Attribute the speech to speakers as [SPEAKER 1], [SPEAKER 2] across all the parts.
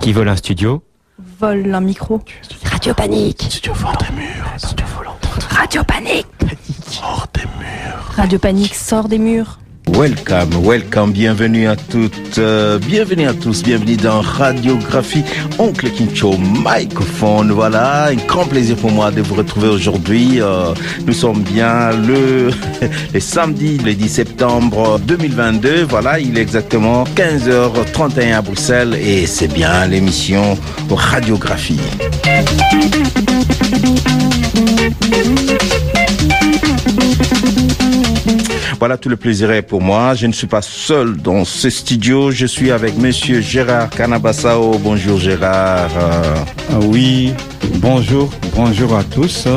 [SPEAKER 1] Qui vole un studio
[SPEAKER 2] Vole un micro.
[SPEAKER 3] Radio Panique.
[SPEAKER 4] Studio fort des murs. Studio volant.
[SPEAKER 3] Radio Panique.
[SPEAKER 4] Hors des murs.
[SPEAKER 2] Radio Panique sort des murs.
[SPEAKER 5] Welcome, welcome, bienvenue à toutes, euh, bienvenue à tous, bienvenue dans Radiographie, Oncle Kincho, microphone, voilà, un grand plaisir pour moi de vous retrouver aujourd'hui. Euh, nous sommes bien le, le samedi, le 10 septembre 2022, voilà, il est exactement 15h31 à Bruxelles et c'est bien l'émission Radiographie. Voilà, tout le plaisir est pour moi. Je ne suis pas seul dans ce studio. Je suis avec Monsieur Gérard Canabassao. Bonjour Gérard.
[SPEAKER 6] Ah oui, bonjour, bonjour à tous.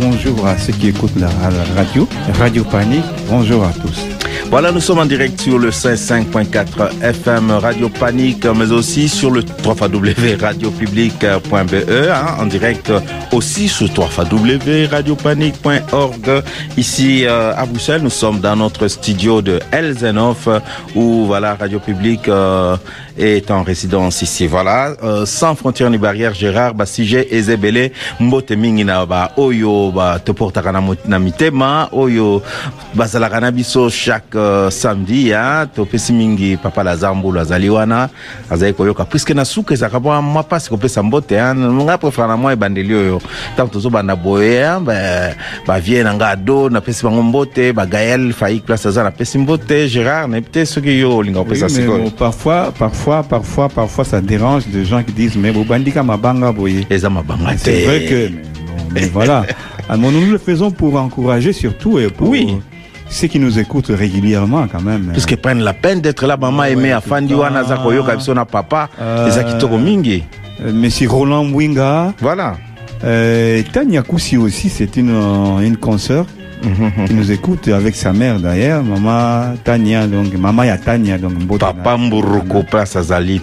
[SPEAKER 6] Bonjour à ceux qui écoutent la, la radio, Radio Panique. Bonjour à tous.
[SPEAKER 5] Voilà, nous sommes en direct sur le 55.4 FM Radio Panique, mais aussi sur le www.radiopublic.be, hein, en direct aussi sur www.radiopanique.org. Ici euh, à Bruxelles, nous sommes dans notre studio de Elzenhof, où voilà, Radio Public euh, est en résidence ici. Voilà, euh, sans frontières ni barrières, Gérard Basige Ezebele, Mbote mingi na ba oyo ba toportaka na mitema, oyo bazalaka na biso chaque euh, samedi, hein, topesi mingi papa Lazare Mbulu azali wana, azali koyoka puisque na suka ezalaka mwa mwa pasi kopesa mbote, hein, nga prefera na mwa ebandeli oyo ntango tozobanda boye hein, ba- bavie na nga ado napesi bango mbote bagael faik place aza napesi mbote Gérard nayebi te soki yo olinga kopesa sikoyo
[SPEAKER 6] bon, parfois, parfois, parfois, parfois, ça dérange des gens qui disent, mais Bobandika Mabanga Boye.
[SPEAKER 5] te
[SPEAKER 6] C'est vrai que, mais, bon, mais voilà. Alors, nous le faisons pour encourager surtout et pour
[SPEAKER 5] Oui.
[SPEAKER 6] ceux qui nous écoutent régulièrement quand même.
[SPEAKER 5] puisque prennent la peine d'être là mama
[SPEAKER 6] Ouais,
[SPEAKER 5] aime
[SPEAKER 6] ouais,
[SPEAKER 5] afandi wana
[SPEAKER 6] temps.
[SPEAKER 5] koyoka biso na papa
[SPEAKER 6] Euh,
[SPEAKER 5] eza kitoko mingi
[SPEAKER 6] Euh, Monsieur Roland Mwinga,
[SPEAKER 5] voilà
[SPEAKER 6] euh, Tania Koussi aussi, c'est une, euh, une consoeur qui nous écoute avec sa mère d'ailleurs, maman Tania, donc maman ya Tania, donc
[SPEAKER 5] papa mburuku place azali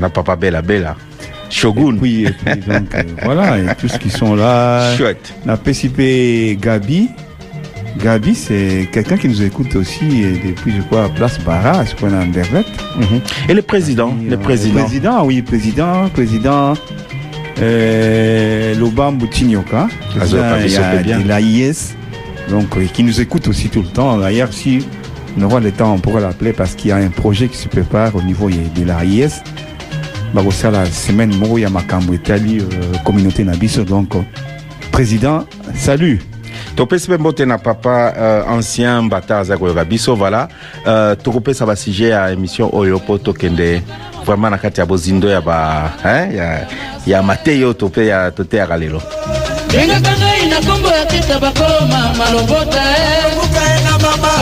[SPEAKER 5] na papa bela
[SPEAKER 6] Et
[SPEAKER 5] shogun
[SPEAKER 6] et puis, donc, euh, voilà, et tous qui sont là.
[SPEAKER 5] chouette
[SPEAKER 6] La PCP Gabi. Gabi, c'est quelqu'un qui nous écoute aussi et depuis, je crois, Place Barra, je crois, à Anderlecht.
[SPEAKER 5] Mhm. et le président le
[SPEAKER 6] euh,
[SPEAKER 5] président
[SPEAKER 6] président, oui, président, président. Euh, Lobam Boutinyoka,
[SPEAKER 5] Azo Kabiso
[SPEAKER 6] président, il y a
[SPEAKER 5] Pebia.
[SPEAKER 6] de l'AIS, donc euh, qui nous écoute aussi tout le temps. D'ailleurs, si on aura le temps, on pourra l'appeler parce qu'il y a un projet qui se prépare au niveau de l'AIS. Bah, aussi, la semaine, moi, il y a ma Italie, euh, communauté Nabiso. Donc, euh, président, salut.
[SPEAKER 5] topesi mpe mbote na papa euh, ancien mbata aza koyoka biso voilà euh, tokopesa basujet ya émission oyo mpo tokende vraiment na kati ya bozindo ya ba hein, ya, ya mateyi oyo toteyaka lelo
[SPEAKER 7] na nkombo yakita bakoma malobota eh.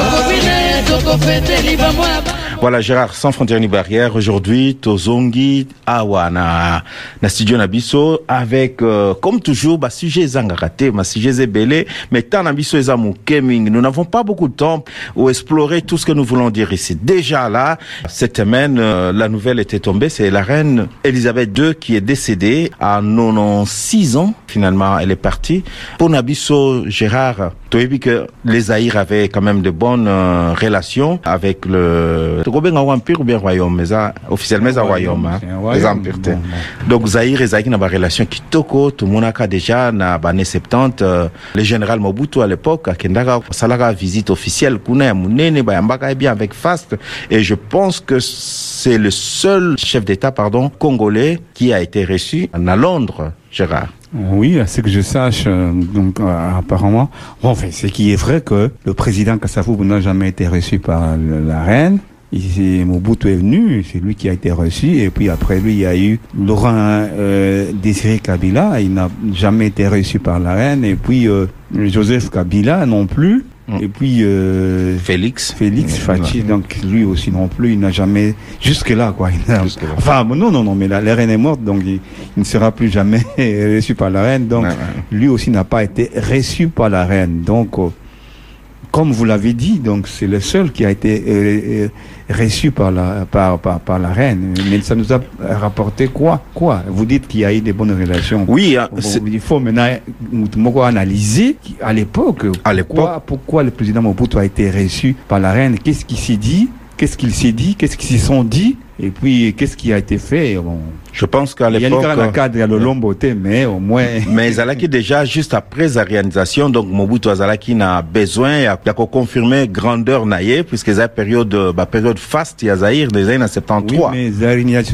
[SPEAKER 7] okupina tokofete libamwa
[SPEAKER 5] Voilà, Gérard, sans frontières ni barrières, aujourd'hui, Tozongi, Awa, na, na studio Nabiso, avec, euh, comme toujours, bah, sujet Zangarate, ma sujet Zebele, mais tant Nabiso et Gaming. Nous n'avons pas beaucoup de temps pour explorer tout ce que nous voulons dire ici. Déjà là, cette semaine, euh, la nouvelle était tombée, c'est la reine Elisabeth II qui est décédée à 96 ans. Finalement, elle est partie. Pour Nabiso, Gérard, vu que les Zaïre avaient quand même de bonnes euh, relations avec le empire ou bien royaume mais ça officiellement royaume hein.
[SPEAKER 6] C'est un royaume,
[SPEAKER 5] eza empire te
[SPEAKER 6] bon,
[SPEAKER 5] donc Zaïre ezalaki na barelation kitoko tomonaka déjà na bane 70 euh, le général Mobutu à l'époque akendaka asalaka visite officielle. Kuna ya monene bayambaka ye bien avec faste et je pense que c'est le seul chef d'état pardon congolais qui a été reçu à Londres Gérard
[SPEAKER 6] Oui, à ce que je sache, euh, donc euh, apparemment, bon, enfin, ce qui est vrai que le président Kassafou n'a jamais été reçu par la reine. Ici, Mobutu est venu, c'est lui qui a été reçu, et puis après lui, il y a eu Laurent euh, Désiré Kabila, il n'a jamais été reçu par la reine, et puis Joseph Kabila non plus,
[SPEAKER 5] Mm.
[SPEAKER 6] et puis euh,
[SPEAKER 5] Félix
[SPEAKER 6] Félix Fachi, donc lui aussi non plus, il n'a jamais jusque-là quoi. Il n'a-
[SPEAKER 5] Jusque-là.
[SPEAKER 6] enfin non non non, mais la, la reine est morte, donc il, il ne sera plus jamais reçu par la reine, donc
[SPEAKER 5] Ouais, ouais.
[SPEAKER 6] lui aussi n'a pas été reçu par la reine. Donc euh, comme vous l'avez dit, donc c'est le seul qui a été euh, euh, reçu par la par, par par la reine. Mais ça nous a rapporté quoi? Quoi? Vous dites qu'il y a eu des bonnes relations.
[SPEAKER 5] oui
[SPEAKER 6] Bon,
[SPEAKER 5] c'est-
[SPEAKER 6] il faut maintenant analyser à l'époque
[SPEAKER 5] À
[SPEAKER 6] pourquoi,
[SPEAKER 5] l'époque.
[SPEAKER 6] pourquoi le président Mobutu a été reçu par la reine, qu'est-ce qui s'est dit, qu'est-ce qu'il s'est dit, qu'est-ce qu'ils se sont dit, Et puis, qu'est-ce qui a été fait bon,
[SPEAKER 5] Je pense qu'à
[SPEAKER 6] Il y a
[SPEAKER 5] l'époque...
[SPEAKER 6] un cadre, il y a le lomboté, mais au moins...
[SPEAKER 5] mais ezalaki déjà juste après sa réalisation donc mobutu azalaki na besoin ya, ya koconfirme grandeur na ye puisque eza période ba période faste ya zaire des années na 73
[SPEAKER 6] Oui, mais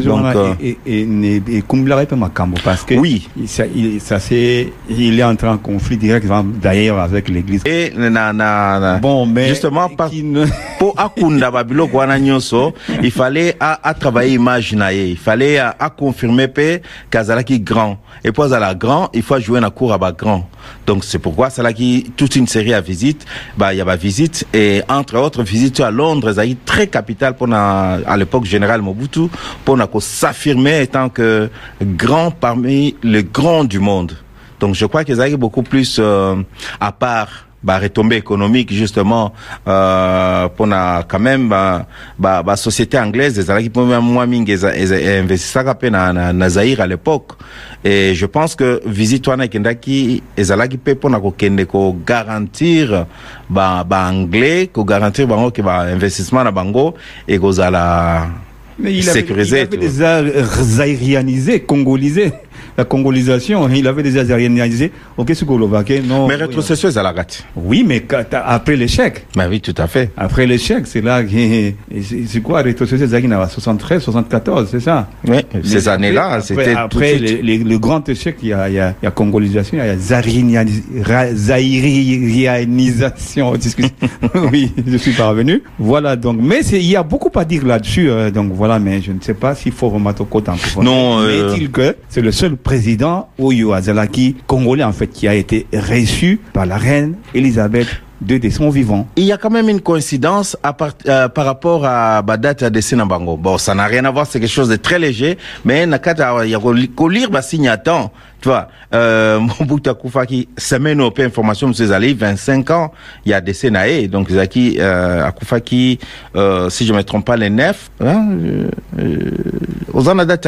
[SPEAKER 5] Donc, euh,
[SPEAKER 6] et, et, et, et Kumbla peut Makambo parce que
[SPEAKER 5] Oui.
[SPEAKER 6] il, ça, il, ça c'est, il est entré en conflit direct d'ailleurs avec l'église.
[SPEAKER 5] et na, na, na
[SPEAKER 6] Bon, mais
[SPEAKER 5] justement par,
[SPEAKER 6] qui ne-
[SPEAKER 5] po akunda babiloko wana nyonso il fallait a, a travailler image na ye. Il fallait a, a confirmer pe kazalaki grand. Et po azala grand il faut jouer na cour à ba grand. Donc c'est pourquoi salaki toute une série à visite. Bah il y a ba visite. Et entre autres visite à Londres ezalaki très capital pour na à l'époque général Mobutu pour na ko s'affirmer étant que grand parmi les grands du monde. Donc je crois avaient beaucoup plus euh, à part bah, retombée économique justement euh, pour na quand même bah, bah, bah, société anglaise ezalaki mpo mwa mingi investissaka mpe na, na, na Zaïre à l'époque et je pense que visite wana ekendaki ezalaki mpe mpona kokende kogarantir ba, ba anglais kogarantir bango ke ba investissement na bango ekozala
[SPEAKER 6] Mais il avait,
[SPEAKER 5] sécurisé,
[SPEAKER 6] il avait déjà zairianisé, congolisé. La congolisation, il avait déjà zairianisé. Ok, ce que non.
[SPEAKER 5] mais rétrocession ezalaka te
[SPEAKER 6] Oui, mais quand- après l'échec.
[SPEAKER 5] bah oui tout à fait
[SPEAKER 6] Après l'échec, c'est là c'est quoi, rétrocession, c'est 73, 74, c'est ça?
[SPEAKER 5] Oui ces années-là c'était
[SPEAKER 6] Après, le grand échec, il y a, il y a, il y a congolisation, il y a. Excuse- oui, je suis parvenu. Voilà, donc. Mais il y a beaucoup à dire là-dessus. euh, donc voilà, mais je ne sais pas s'il faut remettre au côté
[SPEAKER 5] Non, euh,
[SPEAKER 6] est-il que c'est le seul président, Oyo Azalaki, congolais en fait, qui a été reçu par la reine Elisabeth II de son vivant.
[SPEAKER 5] Il y a quand même une coïncidence à euh, par rapport à bah, date à dessin na bango. Bon, ça n'a rien à voir, c'est quelque chose de très léger, mais nakata il y a lire bah signe à temps. Tu vois, euh, Mobutu Akufaki, semaine au information monsieur Zali, 25 ans, il y a dessin na ye. donc Zaki euh, Akufaki euh, si je me trompe pas les 9 hein, euh, euh, aux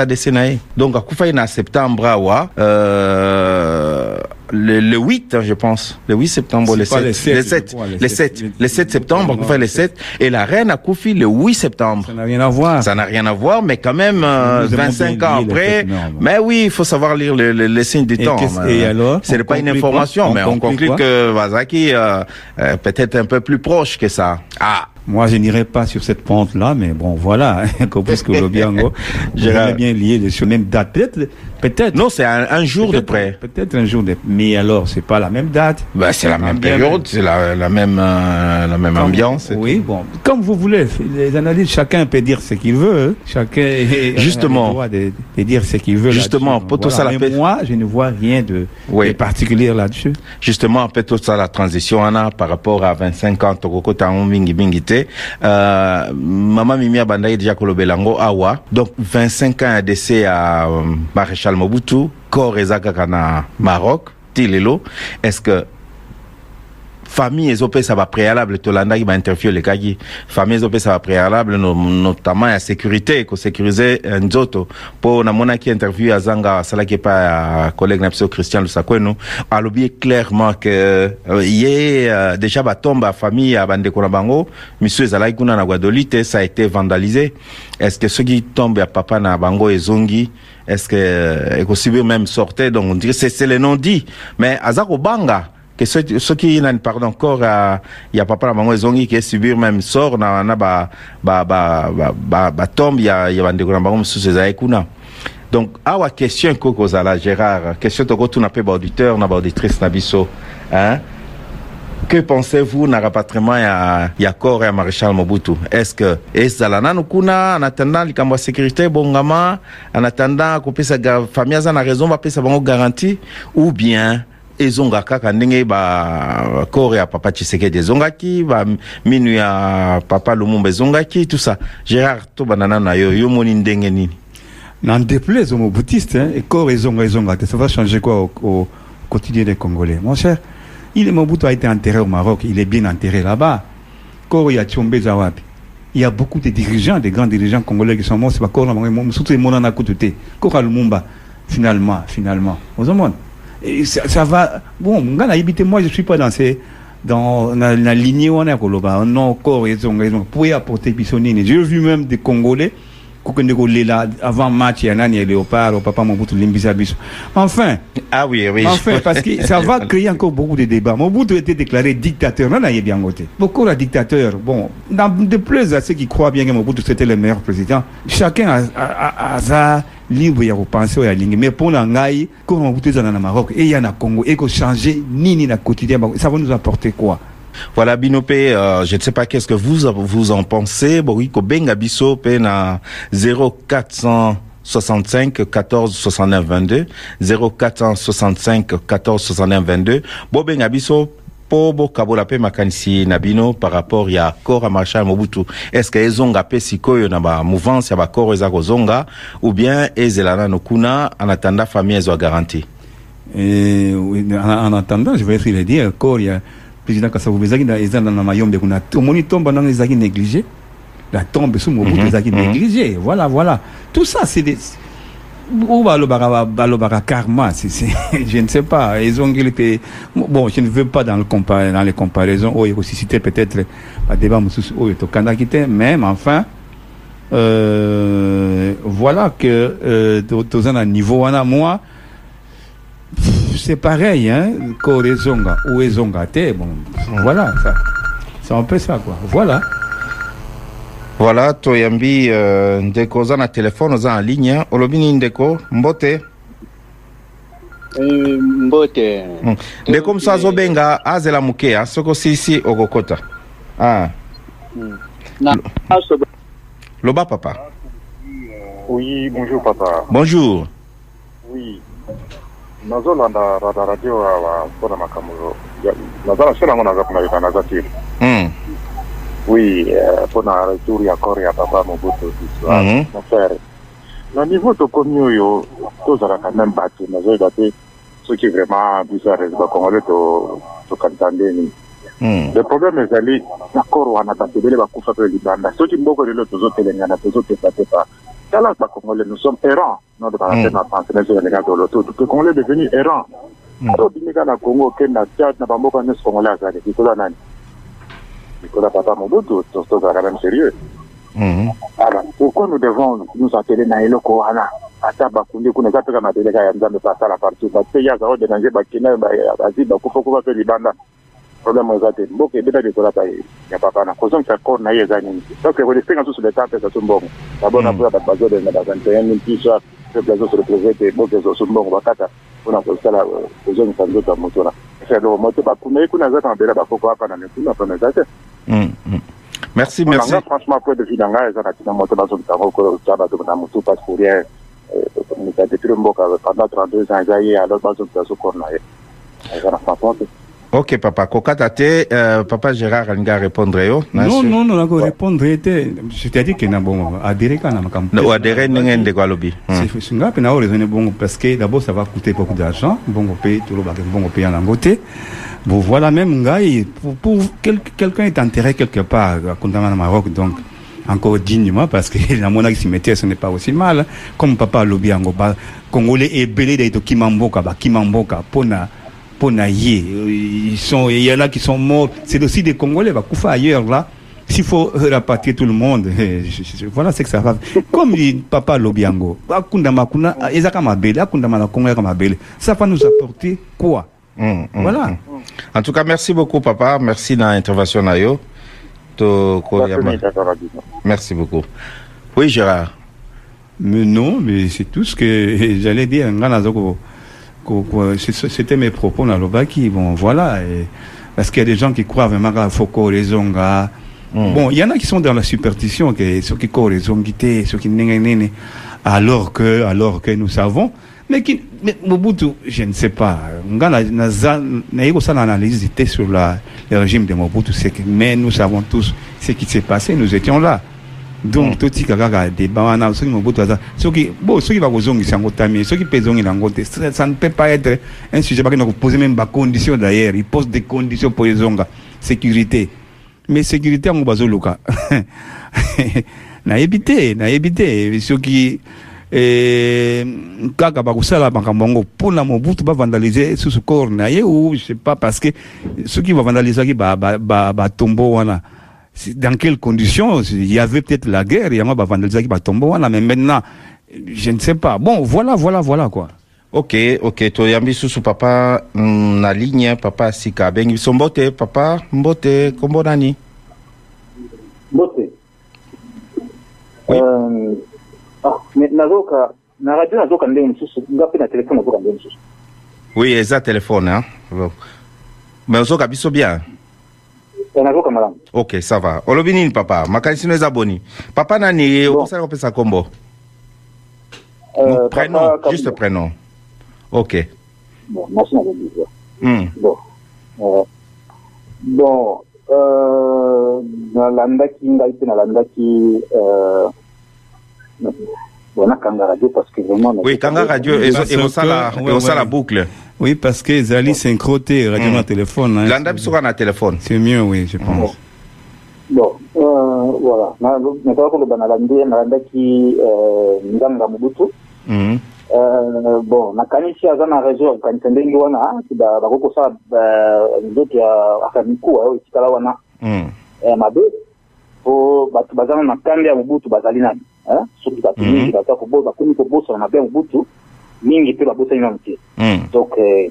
[SPEAKER 5] dessin na ye. donc Akufaki na septembre euh, le, le 8 hein, je pense, le 8 septembre, le
[SPEAKER 6] C'est pas
[SPEAKER 5] 7,
[SPEAKER 6] les sept,
[SPEAKER 5] le
[SPEAKER 6] je
[SPEAKER 5] 7,
[SPEAKER 6] crois, les
[SPEAKER 5] les
[SPEAKER 6] sept.
[SPEAKER 5] 7, les 7 septembre,
[SPEAKER 6] Non,
[SPEAKER 5] on fait les 7, et la reine a Koufi le 8 septembre.
[SPEAKER 6] Ça n'a rien à voir.
[SPEAKER 5] Ça n'a rien à voir, mais quand même, euh,
[SPEAKER 6] Nous avons
[SPEAKER 5] 25
[SPEAKER 6] bien
[SPEAKER 5] ans
[SPEAKER 6] les
[SPEAKER 5] après,
[SPEAKER 6] fêtes, non,
[SPEAKER 5] mais oui, il faut savoir lire le- le- les signes du
[SPEAKER 6] Et
[SPEAKER 5] temps. hein.
[SPEAKER 6] et alors,
[SPEAKER 5] Ce n'est
[SPEAKER 6] on
[SPEAKER 5] pas une information,
[SPEAKER 6] On
[SPEAKER 5] mais on
[SPEAKER 6] conclut
[SPEAKER 5] que Wazaki, euh, euh, peut-être un peu plus proche que ça. Ah,
[SPEAKER 6] Moi, je n'irai pas sur cette pente-là, mais bon, voilà, puisque le Biango,
[SPEAKER 5] Gérard.
[SPEAKER 6] j'aimerais bien lier les sur la même date. Peut-être, peut-être.
[SPEAKER 5] non, c'est un, un jour de près.
[SPEAKER 6] Peut-être un jour de Mais alors, c'est pas la même date.
[SPEAKER 5] Bah, c'est la même période, c'est la, la même, euh, la même
[SPEAKER 6] Comme-
[SPEAKER 5] ambiance.
[SPEAKER 6] Oui, bon, comme vous voulez. Les analystes, chacun peut dire ce qu'il veut. hein. Chacun
[SPEAKER 5] Justement.
[SPEAKER 6] a le droit de, de dire ce qu'il veut.
[SPEAKER 5] Justement, tout
[SPEAKER 6] Voilà.
[SPEAKER 5] la
[SPEAKER 6] Mais moi, je ne vois rien de,
[SPEAKER 5] Oui.
[SPEAKER 6] de particulier là-dessus.
[SPEAKER 5] justement tout ça la transition wana par rapport à 25 ans tokokota yango mingi mingi te euh, mama mimi abandaki déjà kolobela yango awa donc 25 ans ya décès ya euh, maréchal mobutu corps eza kaka na maroc ti lelo. Est ce que famille ezopesa bapréalable tolandaki bainterview elekaki famille ezopesa bapréalable no, notamment ya sécurité kosécurize eh, nzoto mpo namonaki interview ya zanga asalaki epai ya collègue na biso christian lusakwenu alobi clairement euh, ye euh, déjà batomba famille ya bandeko na bango misu ezalaki kuna na guadoli te ça a été vandalisé. Est ce que soki tombe ya papa na bango ezongi est ce que euh, ekosubir même sorte donc on dirait c'est le nom dit mais aza kobanga que ceux, ceux qui n'ont pardon encore euh, il y a papa ezongi qui subir même sort na na ba ba ba ba, ba, ba tombe ya ya bandeko na bango mosusu ezali kuna donc awa question koko ozala gérard question tokotuna mpe baauditeur na baauditrice na biso hein? que pensez-vous na rapatriement ya, ya corps ya maréchal mobutu? Est-ce que ezala nanu kuna en attendant likambo ya sécurité ebongama en attendant ga- famille aza na garantie ou bien ezonga kaka ndenge ba corps ya papa tshisekedi ezongaki ba minu ya papa lumumba ezongaki tout ça gérard tobanda nanu na yo yo moni ndenge nini?
[SPEAKER 6] N'en déplaise aux moboutistes, hein, et corps et zonga et zonga, ça va changer quoi au, quotidien des Congolais? Mon cher, il est Mobutu a été enterré au Maroc, il est bien enterré là-bas. Corps il y a Tchombe. Il y beaucoup de dirigeants, des grands dirigeants congolais qui sont morts, c'est pas corps, surtout les Monana Koutoute, Corps Lumumba, finalement, finalement. Vous comprenez Et ça, ça va. Bon, moi je suis pas dans ces. Dans la, la lignée où on est Koloba, corps et zonga et zonga, pour y apporter Bissonine. J'ai vu même des Congolais kolela avant match ya nani ya léopard au papa mobutu limbisa biso enfin
[SPEAKER 5] Ah oui, oui.
[SPEAKER 6] Enfin, parce que ça va créer encore beaucoup de débats. Mobutu a été déclaré dictateur. Non, il est bien voté. Beaucoup de dictateurs. Bon, dans de plus à ceux qui croient bien que Mobutu c'était le meilleur président, chacun a, a, a, a libre ya penser à ligne. Mais pour l'angaï, comme Mobutu est dans le Maroc et il y en a Congo, et que changer ni ni la quotidien, ça va nous apporter quoi?
[SPEAKER 5] Voilà, Binopé, euh, je ne sais pas qu'est-ce que vous, vous en pensez. Boriko Benga Bisso, pe na 0465 14 69 22, 0465 14 69 22. Bo Benga Bisso, po bo kabola pe makanisi na bino par rapport ya corps à marshal Mobutu. Est-ce que ezonga pe sikoyo na ba mouvance ya ba corps eza kozonga ou bien ezelana no kuna en attendant famille ezo garantie?
[SPEAKER 6] Et, en, en attendant, je vais essayer de dire, corps, il y a président Kassavou ezalaki na eza na mayombe kuna omoni tombe nanga ezalaki négligé la tombe sous mobutu ezalaki
[SPEAKER 5] mhm.
[SPEAKER 6] négligé voilà voilà tout ça c'est des ou balobaka ba- balobaka karma c'est c'est je ne sais pas. Ezongeli pe bon je ne veux pas dans le compa dans les comparaisons. Oyo ekosusciter peut-être badébat mosusu oyo tokandaki te même enfin euh, voilà que euh, toza na niveau moi c'est pareil, hein, Korezonga ou Ezonga bon, voilà, ça, c'est un peu ça, quoi. Voilà.
[SPEAKER 5] Voilà, toyambi euh, ndeko oza na telefone oza na ligne olobi nini ndeko? Mbote?
[SPEAKER 8] Eh, mbote.
[SPEAKER 5] Mm. ndeko mosu azobenga azela mokeya ah, soki osilisi okokota. Ah.
[SPEAKER 8] na
[SPEAKER 5] loba papa.
[SPEAKER 9] Oui, bonjour papa.
[SPEAKER 5] bonjour.
[SPEAKER 9] Oui. nazolanda rada radio awa mpona makambo. Naza na se nango naza kunayeba naza te
[SPEAKER 5] mm.
[SPEAKER 9] Oui mpona retour ya corps ya papa mobutu mon frère. Na niveau tokomi oyo tozalaka meme bato nazoyeba te soki vraiment biso ya bacongolais to- tokanisa ndeni le problème ezali na corps wana bato ebele bakufa mpe libanda. Soki mboko lelo tozotelengana tozotepatepa tala bacongolais nous sommes errants. Nodobaka
[SPEAKER 5] Mm.
[SPEAKER 9] te na pensionnaire elenga toloto congolais devenu errant
[SPEAKER 5] Mm.
[SPEAKER 9] tobimika na congo okende na tchad na bamboka nyonso congolais azali likolo ya nani ya papa mobutu to- tozalaka même sérieux
[SPEAKER 5] Mhm.
[SPEAKER 9] alors pourquoi nous devons nous atteler na eloko wana ata bakundi kuna eza mpeka mabele kaka ya nzambe mpe asala partout bape ye aza koderange bakina bazi bakufakufa mpe libanda problème eza te mboka ebeta likolo ya papa na kozongisa corps na ye eza nini donc ekodesenga susu leta apesa so mbongo babona
[SPEAKER 5] Mm.
[SPEAKER 9] mpoya bato bazolenga ba 21 mille piso peuple azosereprese te boka ezosu mbongo bakata euh, moto bakoko na
[SPEAKER 5] Mm. Mm. merci merci.
[SPEAKER 9] Franchement de na pour rien. Adetruire mboka pendant 32 ans ye alors na ye. Na franchement
[SPEAKER 5] ok papa. Kokata te euh, papa gérard alingi arépondre yo. Na
[SPEAKER 6] Non, non, non, non, répondre était, c'est-à-dire que na bon, adhérer quand même, comme
[SPEAKER 5] Na- oadere ndenge ndeko alobi Mm.
[SPEAKER 6] C'est nga pena raisonner bon parce que d'abord ça va coûter beaucoup d'argent. Bon on paye tout le bagage bon on paye en côté bon voilà même nga et pour, pour quel- quelqu'un est enterré quelque part à Kundama au Maroc donc encore dignement parce que la monarchie cimetière ce n'est pas aussi mal. Comme papa lobi en ba congolais et belé d'être kimamboka ba kimamboka pona ils sont il y en a qui sont morts c'est aussi des congolais ba koufa ailleurs là s'il faut rapatrier tout le monde, je- je- voilà ce que ça va. Comme dit Papa Lobiango. Ça va nous apporter quoi?
[SPEAKER 5] Mm, mm,
[SPEAKER 6] Voilà.
[SPEAKER 5] mm. en tout cas merci beaucoup papa merci na intervention na yo to koyamba merci beaucoup oui gérard
[SPEAKER 6] Mais non, mais c'est tout ce que j'allais dire. C'était mes propos dans le Baki. Bon, voilà. et- parce qu'il y a des gens qui croient vraiment à Foko, les Zonga.
[SPEAKER 5] Mm.
[SPEAKER 6] Bon, il y en a qui sont dans la superstition, que ceux qui croient les Zongité, ceux qui alors que, alors que nous savons. Mais qui, mais Mobutu, je ne sais pas. L'analyse sur la, le régime de Mobutu, c'est que, mais nous savons tous ce qui s'est passé, nous étions là. Donc totika kaka débat wana soki mobutu aza soki bo soki bakozongisa yango tami soki mpe ezongela yango te ça ne peut pas être un sujet bakenda koposer même bacondition d'ailleurs. Il pose des conditions po ezonga. Sécurité. Mais sécurité yango bazoluka. Nayebi te nayebi te. Soki eh, kaka bakosala makambo yango mpona mobutu bavandalize susu corps na ye ou je sais pas parce que soki bavandalizaki batombo wana c'est dans quelles conditions il y avait peut-être la guerre il y a ba vandalizaki ba tombo wana mais maintenant je ne sais pas. Bon voilà voilà voilà quoi.
[SPEAKER 5] Ok ok toyambi susu papa mm, na ligne papa sika. Abengi biso mbote papa mbote kombo nani?
[SPEAKER 10] Mbote.
[SPEAKER 5] Oui.
[SPEAKER 10] Euh, ah, mais nazoka na radio nazoka ndenge mosusu nga mpe na telefone nazoka ndenge mosusu
[SPEAKER 5] oui eza telefone hein? Bon. mais ozoka biso bien
[SPEAKER 10] Nazoka malamu
[SPEAKER 5] ok ça va. Olobi nini papa. Makanisi no eza boni. Papa nani?
[SPEAKER 10] Bon.
[SPEAKER 5] okosala kopesa kombo.
[SPEAKER 10] Euh,
[SPEAKER 5] prénom
[SPEAKER 10] papa
[SPEAKER 5] juste
[SPEAKER 10] Kabila.
[SPEAKER 5] prénom. Ok.
[SPEAKER 10] Bon na bebisa
[SPEAKER 5] mm.
[SPEAKER 10] bon. Euh, bon euh, nalandaki ngai mpe nalandaki euh, bon nakanga radio parce que vraiment
[SPEAKER 5] oui kanga radio boucle.
[SPEAKER 6] Oui parce que ezali synchro te radio
[SPEAKER 5] Mm.
[SPEAKER 6] na téléphone hein.
[SPEAKER 5] landa biso kaka na telefone
[SPEAKER 6] c'est mieux oui je pense.
[SPEAKER 10] Bon. Euh, voilà. Na- nataka koloba nalandi nalandaki euh, nganga mobutu.
[SPEAKER 5] Mhm.
[SPEAKER 10] Euh, bon nakanisi aza na réseau ya kokanisa ndenge wana ba- bakoki kosala nzoto ya akamikuwa oyo etikala wana.
[SPEAKER 5] Mm.
[SPEAKER 10] eh, mabe po bato baza na kanda ya mobutu bazali nani? Eh? soki bato
[SPEAKER 5] Mhm.
[SPEAKER 10] mingi baza kobo- bakomi kobosana mabe ya mobutu mingi mpe babosani nano te
[SPEAKER 5] Mm.
[SPEAKER 10] donc eh,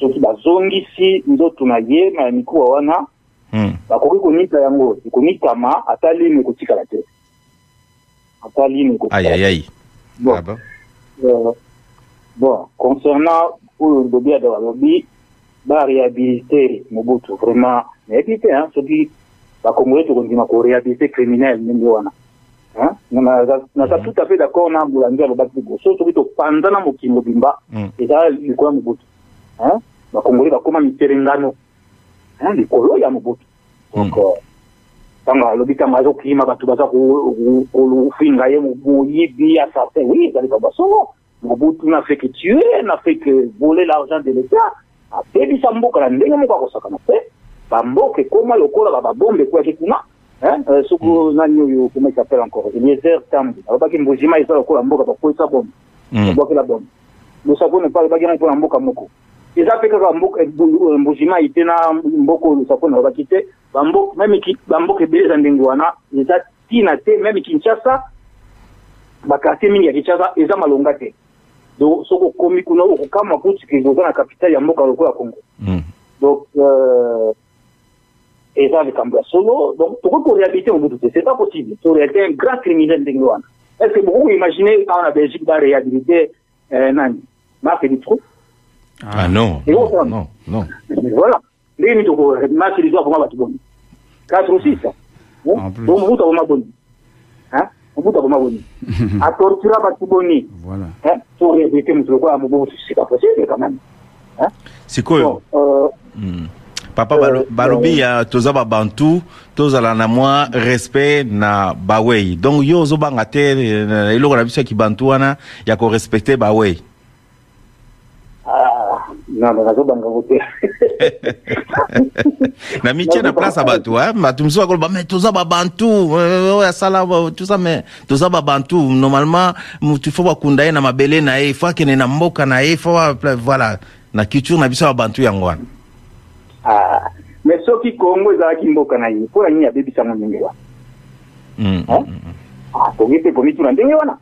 [SPEAKER 10] soki bazongisi nzoto na ye na mikuwa wana
[SPEAKER 5] Mm.
[SPEAKER 10] bakoki konika yango ekonikama ata lino ekotikala te ata lino ekotikala te.
[SPEAKER 5] ayayai
[SPEAKER 10] Bon.
[SPEAKER 5] Ah bon?
[SPEAKER 10] Euh, bon, concernant oyo lobi ade balobi baréhabilité mobutu vraiment nayebi te hein, soki bakongole tokondima koréhabilité criminel ndenge wana Hein? Naza naza tout à fait d'accord na molandi alobaki liboso soki topanza na mokili mobimba
[SPEAKER 5] Mm.
[SPEAKER 10] eza likolo ya mobutu. Hein? bakongole bakóma miterengano. Likolo ya mobutu. Donc euh, ntango alobi ntango azokima bato baza ko- ko- kofinga ye mo- moyibi assassin oui ezali babasolo mobutu na fait que tuer na fait que voler l'argent de l'état. Abebisa mboka na ndenge moko akosakana te. Bamboka ekóma lokola bababombe ekweyaki kuna soki nani oyo comment s'appelle encore? Eliezer tambi alobaki mbujima eza lokola mboka bakwesa bombe.
[SPEAKER 5] Mm.
[SPEAKER 10] babwakela bombe. Lusako nepa alobaki yango mpona mboka moko. Eza mpe kaka mboka bu- mbujima ite na mboka oyo lusako na alobaki te. Bamboka ebele eza ndenge wana eza ntina te. Meme kinshasa bakartier mingi ya kinshasa eza malonga te. Donc soki okomi kuna okokama kutikili oza na kapitale ya mboka lokola congo.
[SPEAKER 5] Mm.
[SPEAKER 10] donc eza likambo ya solo donc tokoki koréhabilité mobutu te c'est pas possible. Toréhabilité un grand criminel ndenge wana est ce que bokoki koimagine awa na belgique baréhabilité euh, nani? Marque du trou
[SPEAKER 5] ah non.
[SPEAKER 10] Et
[SPEAKER 5] non non non.
[SPEAKER 10] Voilà. Ndenge nini toko marque du trou akoma bato boni quatre ou six
[SPEAKER 6] En plus.
[SPEAKER 10] donc mobutu akoma boni Hein? mobutu akoma boni atortura bato boni
[SPEAKER 6] voilà.
[SPEAKER 10] Hein? moto lokola mobutu c'est pas possible quand même.
[SPEAKER 5] Sikoyo
[SPEAKER 10] bon euh,
[SPEAKER 5] Mm. Papa
[SPEAKER 10] Euh,
[SPEAKER 5] balobi ya toza babantu tozala na mwa respect na bawei donc yo ozobanga te eh, eloko na biso ya kibantu wana ya korespecte bawei
[SPEAKER 10] ah, non non nazobanga ngo te.
[SPEAKER 5] Na mitie na place ya bato bato mosusu bakoloba me toza babantu eh, oyo asala ça mais toza babantu normalement motu fo bakunda ye na mabele na ye fo akende na mboka na ye fo voilà na culture na biso ya babantu yango wana
[SPEAKER 10] Ah, mais soki kongo ezalaki mboka na ye mpo na nini abebisango ndenge wana Hein? toki mpe komituna ndenge wana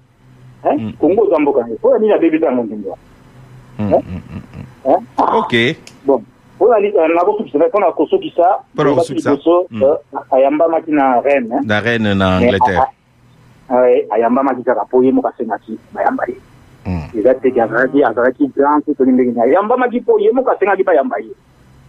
[SPEAKER 10] Hein? Kongo eza mboka na ye mpo na nini abebisango ndenge wana Hein? Hein?
[SPEAKER 5] Ok.
[SPEAKER 10] Bon. Na mpo na kosukisa
[SPEAKER 5] Mpo na
[SPEAKER 10] lobaki
[SPEAKER 5] kosukisa.
[SPEAKER 10] liboso ayambamaki na reine hein?
[SPEAKER 5] na reine na angleterre.
[SPEAKER 10] ayambamaki kaka mpo ye moko asengaki bayamba. Ye eza teke azalaki azalaki grand te toli ndenge ayambamaki mpo ye moko asengaki bayamba ye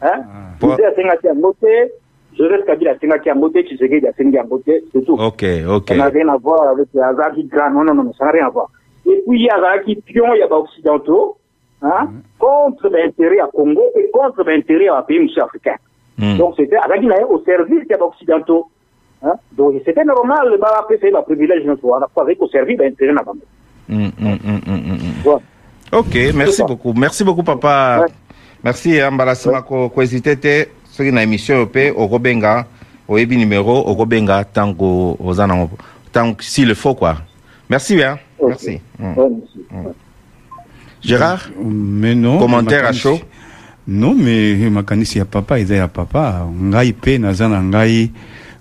[SPEAKER 10] Hein?
[SPEAKER 5] Po-
[SPEAKER 10] nze asengaki yango te joseph kabila asengaki yango te tshisekedi asengi yango te c'est tout
[SPEAKER 5] ok ok
[SPEAKER 10] Ça n'a rien à voir avec Azaki Grand. Non, non, non, ça n'a rien à voir. Et puis, il y a Azaki Pion, il y a Occidentaux, hein, contre l'intérêt à Congo et contre l'intérêt à pays monsieur africain.
[SPEAKER 5] Mm.
[SPEAKER 10] Donc, c'était Azaki Naé au service des Occidentaux. Hein. Donc, c'était normal, le bar après, c'est un privilège notre fois, avec au service de l'intérêt à Congo.
[SPEAKER 5] Mm, mm, mm, mm, mm, mm.
[SPEAKER 10] Voilà.
[SPEAKER 5] ok merci beaucoup merci beaucoup papa
[SPEAKER 10] Ouais.
[SPEAKER 5] Merci hein, mbala nsima ko kohésite te. Soki na émission oyo mpe okobenga oyebi numero okobenga ntango oza nango ntango s'il le faut quoi. Merci bien
[SPEAKER 10] Ok.
[SPEAKER 5] merci. Mm.
[SPEAKER 10] Merci.
[SPEAKER 5] gérard?
[SPEAKER 6] Mais non
[SPEAKER 5] Commentaire à chaud?
[SPEAKER 6] Non mais makanisi ya papa eza ya papa. Ngai mpe naza na ngai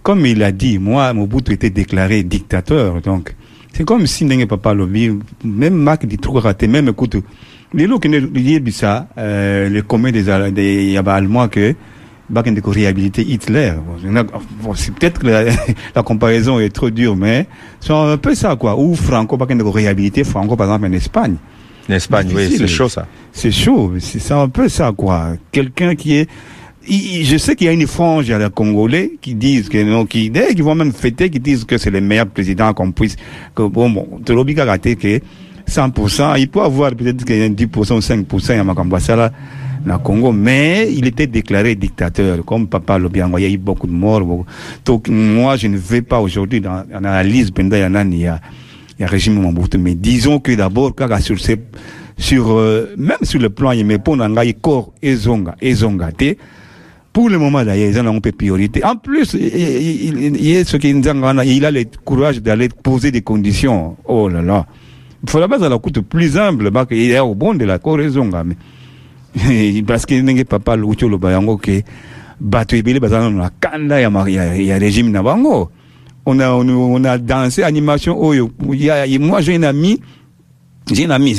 [SPEAKER 6] comme il a dit, moi, Mobutu était déclaré dictateur, donc. C'est comme si n'était papa lobby, même Marc dit trop raté, même écoute, qui ne ça, euh, le commun des, des y a pas Allemands que, bah, qu'il y a des réhabiliter Hitler. Bon, c'est peut-être que la, la comparaison est trop dure, mais c'est un peu ça, quoi. Ou Franco, bah, qu'il y a des réhabiliter Franco, par exemple, en Espagne.
[SPEAKER 5] En Espagne, oui, c'est chaud ça.
[SPEAKER 6] C'est chaud, c'est un peu ça, quoi. Quelqu'un qui est. je sais qu'il y a une frange à la Congolais qui disent que non, qui, qui vont même fêter, qui disent que c'est le meilleur président qu'on puisse, que bon, bon, te l'obliga raté que 100%, il peut avoir peut-être que 10% ou 5% à Makambasala, na Congo, mais il était déclaré dictateur, comme Papa Lobiango, il y a eu beaucoup de morts. beaucoup. Donc, moi, je ne vais pas aujourd'hui dans, l'analyse, il y en a, il y a, régime mais disons que d'abord, kaka sur sur, euh, même sur le plan, il me un gars, corps, ezonga, ezonga, te, pour le moment d'ailleurs, ils en ont peu priorité. En plus, il, il, il, il, en- il a le courage d'aller poser des conditions. Oh là là. Faut la coûte plus humble, parce qu'il est au bon de la corezonga, mais, parce que n'est papa l'oucho le bayango que, bato na kanda ya, ya, ya régime. On a, on, a- on a dansé animation, oh, moi j'ai un ami, j'ai un ami,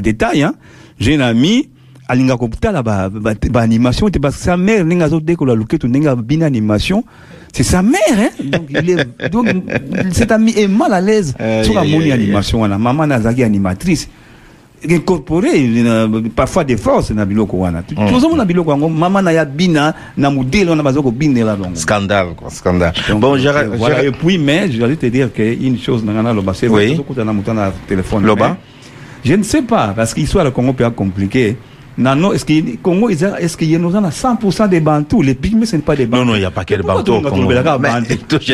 [SPEAKER 6] détail, hein. J'ai un ami, alinga ba, ba, ba animation, te parce que sa mère, animation, c'est sa mère, hein. Donc, il est, donc, cet ami est mal à l'aise animation, wana. Nazaki animatrice. incorporé parfois des forces na biloko wana
[SPEAKER 5] Mm.
[SPEAKER 6] tozomona biloko yango mama na ya bina na modele wana baza kobinela bango
[SPEAKER 5] Scandale, quoi, scandale.
[SPEAKER 6] Donc,
[SPEAKER 5] bon,
[SPEAKER 6] euh, voilà. Et puis, mais je vais te dire chose, c'est
[SPEAKER 5] Oui.
[SPEAKER 6] téléphone.
[SPEAKER 5] Loba.
[SPEAKER 6] Je ne sais pas, parce que Congo. Non, non, est-ce que Congo, est-ce qu'il y a nous en a 100% des Bantous Les Pygmées, ce n'est pas des Bantous.
[SPEAKER 5] Non, non, il n'y a pas que des Bantous
[SPEAKER 6] Bantou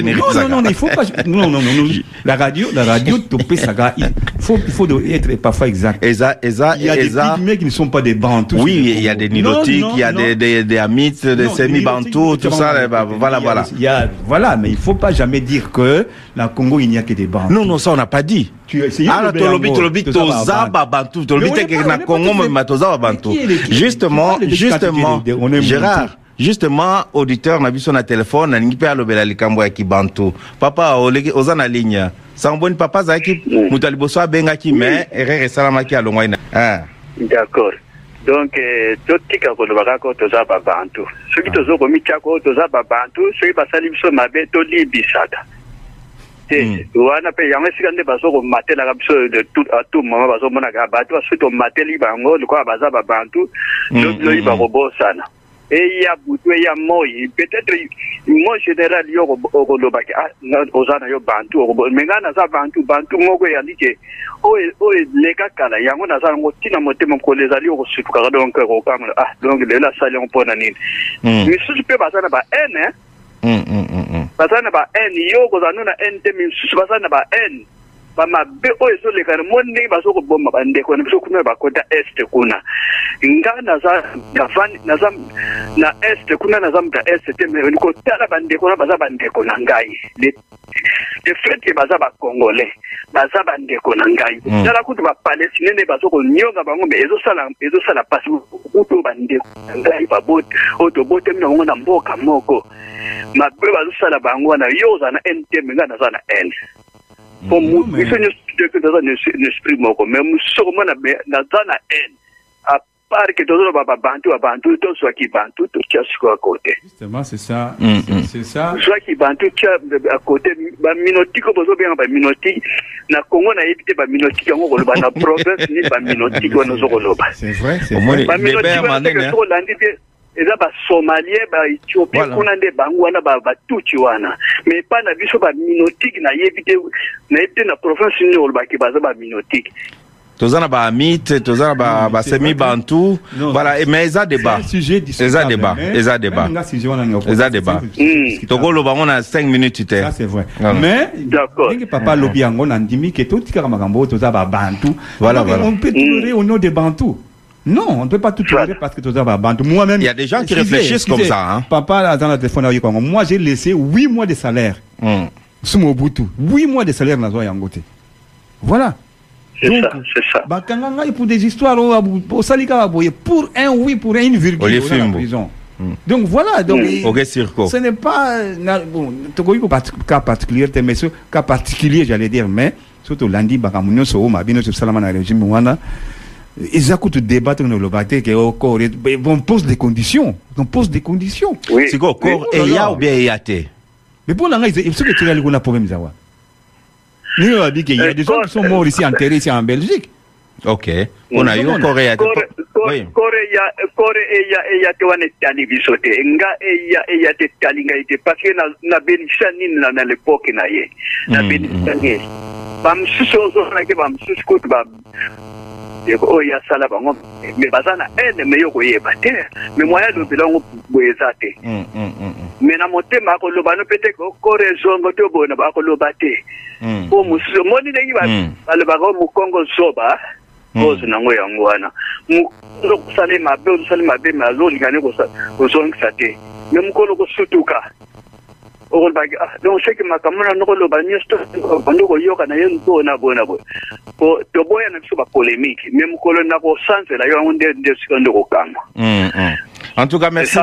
[SPEAKER 6] Non, non, non, il faut pas. Non, non, non, non. La radio, la radio, topé, gars, il faut, il faut être parfois exact.
[SPEAKER 5] Eza, Eza,
[SPEAKER 6] Il y a des. Pygmées qui ne sont pas des Bantous.
[SPEAKER 5] Oui, il y a des nilotiques, il y a des, des, des amites, des
[SPEAKER 6] Non,
[SPEAKER 5] semi-bantous, tout ça. bah, voilà, voilà.
[SPEAKER 6] il y a- voilà, mais il faut pas jamais dire que la Congo, il n'y a que des Bantous.
[SPEAKER 5] Non, non, ça, on n'a pas dit.
[SPEAKER 6] Tu as essayé
[SPEAKER 5] Ah,
[SPEAKER 6] de
[SPEAKER 5] tolobi,
[SPEAKER 6] Bélango,
[SPEAKER 5] tolobi,
[SPEAKER 6] Mais
[SPEAKER 5] tolobi
[SPEAKER 6] on
[SPEAKER 5] te na Justement, justement, Gérard,
[SPEAKER 6] Bantu.
[SPEAKER 5] justement, auditeur na biso na téléphone, na ningi pe alobela likambo ya kibantu. Papa, oza na ligne. Samboni papa azalaki moto ya liboso abengaki me erreur esalamaki alongwai na. Ah.
[SPEAKER 1] d'accord donc totika koloba kaka toza babantu soki oyo toza babantu soki basali biso mabe tolibisaka te wana mpe yango esika nde bazokomatelaka biso de tout- moment bazomonaka bato basoki tomateli bango lokola baza babantu
[SPEAKER 5] Mm,
[SPEAKER 1] loyiba
[SPEAKER 5] mm, mm.
[SPEAKER 1] kobosana. Eya butu eya moi peut-être mo général yo okolobaki ah, oza na yo bantu me ngai naza bantu bantu moko eyandi ke oyo eleka kala yango naza yango ntina motema mokolo ezali okosupukaka donc ekokamala ah donc lelo asali yango mpo na nini misusu mpe baza na ba
[SPEAKER 5] mm.
[SPEAKER 1] Baza na ba ene yo kozala no na ene te misusu baza na ba ene bamabe oyo ezolekana mo ndenge bazokoboma bandeko na biso kuna bakota este kuna. Nga naza navandi naza na este kuna naza moto ya este te me kotala bandeko na baza bandeko na ngai. Le fait ke baza bakongolais baza bandeko na ngai.
[SPEAKER 5] Mm.
[SPEAKER 1] tala kutu bapalestine nde bazokonyonga bango me ezosala mpasi kutu bandeko na ngai oyo tobotemi na bango na mboka moko. Mabe bazosala bango wana yo oza na ntm ngai naza na n toza na es- na esprit na n apart ke tozoloba babantu babantu tozwaki bantu totia siko ya kote
[SPEAKER 6] Justement, c'est ça.
[SPEAKER 5] Mm,
[SPEAKER 6] c'est- ça.
[SPEAKER 1] bantu à na na province ni
[SPEAKER 6] C'est vrai, c'est vrai.
[SPEAKER 5] hein.
[SPEAKER 1] Eza basomalien baéthiopie
[SPEAKER 5] Voilà.
[SPEAKER 1] kuna nde bango wana ba- batuti wana. Mais epai na biso baminotike nayebi te. Nayebi te na province nini olobaki baza baminotike
[SPEAKER 5] toza na baamite toza na ba-
[SPEAKER 6] Non, mais c'est
[SPEAKER 5] basemi-bantu
[SPEAKER 6] Non,
[SPEAKER 5] voilà mais eza débat. Eza débat
[SPEAKER 6] mais
[SPEAKER 5] eza débat. Eza débat.
[SPEAKER 1] Mm.
[SPEAKER 6] discutable.
[SPEAKER 5] tokoloba ngo na 5 minutes te.
[SPEAKER 6] Mais, ndenge papa alobi yango na ndimi ke totikaka makambo oyo toza babantu on peut tolérer au nom des bantous non on ne peut pas tout tolérer parce que toza babantu moi-même
[SPEAKER 5] Il y a des gens qui réfléchissent comme ça, hein.
[SPEAKER 6] papa aza na téléphone moi j'ai laissé 8 mois de salaire
[SPEAKER 5] Mm.
[SPEAKER 6] sous mobutu 8 mois de salaire yango te voilà
[SPEAKER 1] c'est ça c'est ça
[SPEAKER 6] ngai pour des histoires kaka boye pour un oui pour une virgule na
[SPEAKER 5] fimbo.
[SPEAKER 6] prison Donc voilà, donc
[SPEAKER 1] Mm.
[SPEAKER 6] il-
[SPEAKER 5] Circo.
[SPEAKER 6] ce n'est pas bon, cas particulier mais ce cas particulier j'allais dire mais surtout nyonso oyo mabe nyonso esalama na régime wana eza kutu débat toki noloba te ke okore on pose des conditions. On pose des conditions.
[SPEAKER 1] Oui.
[SPEAKER 5] siko corps
[SPEAKER 6] Mais-
[SPEAKER 5] eya ou bien eya te
[SPEAKER 6] mais mpo na ngai eza- soki etikali kuna problème eza wa nini babi ke il y a
[SPEAKER 1] Eh,
[SPEAKER 6] des gens qui sont morts ici enterrés ici en Belgique.
[SPEAKER 5] Ok.
[SPEAKER 1] Ya kore eya eya te wana etali biso te nga eya eya te etali ngai te parce que na- nabelisa nini na na lepoke na ye nabelisa nini bamosusu ozonaki bamosusu kutu ba ndeko oyo asala bango me baza na ene me yo koyeba te. Me moya alobela yango boye eza te.
[SPEAKER 5] Mm, mm, mm, mm.
[SPEAKER 1] me na motema akoloba no pete kore ezongo te oboye na bakoloba te. Po mosusu omoni ndenge ba- balobaka o mokongo zoba ozo nango yango wana. Mokolo kosala mabe ozosala mabe me azolingani kozongisa te. Me mokolo kosutuka okolobaki ah donc seke makambo na nokoloba nyonso bandi koyoka na ye mpona bona boye po toboya na biso bapolémike me mokolo na kosanzela yo yango nde nde sika nde kokanga.
[SPEAKER 5] Mm, mm. en tout cas merci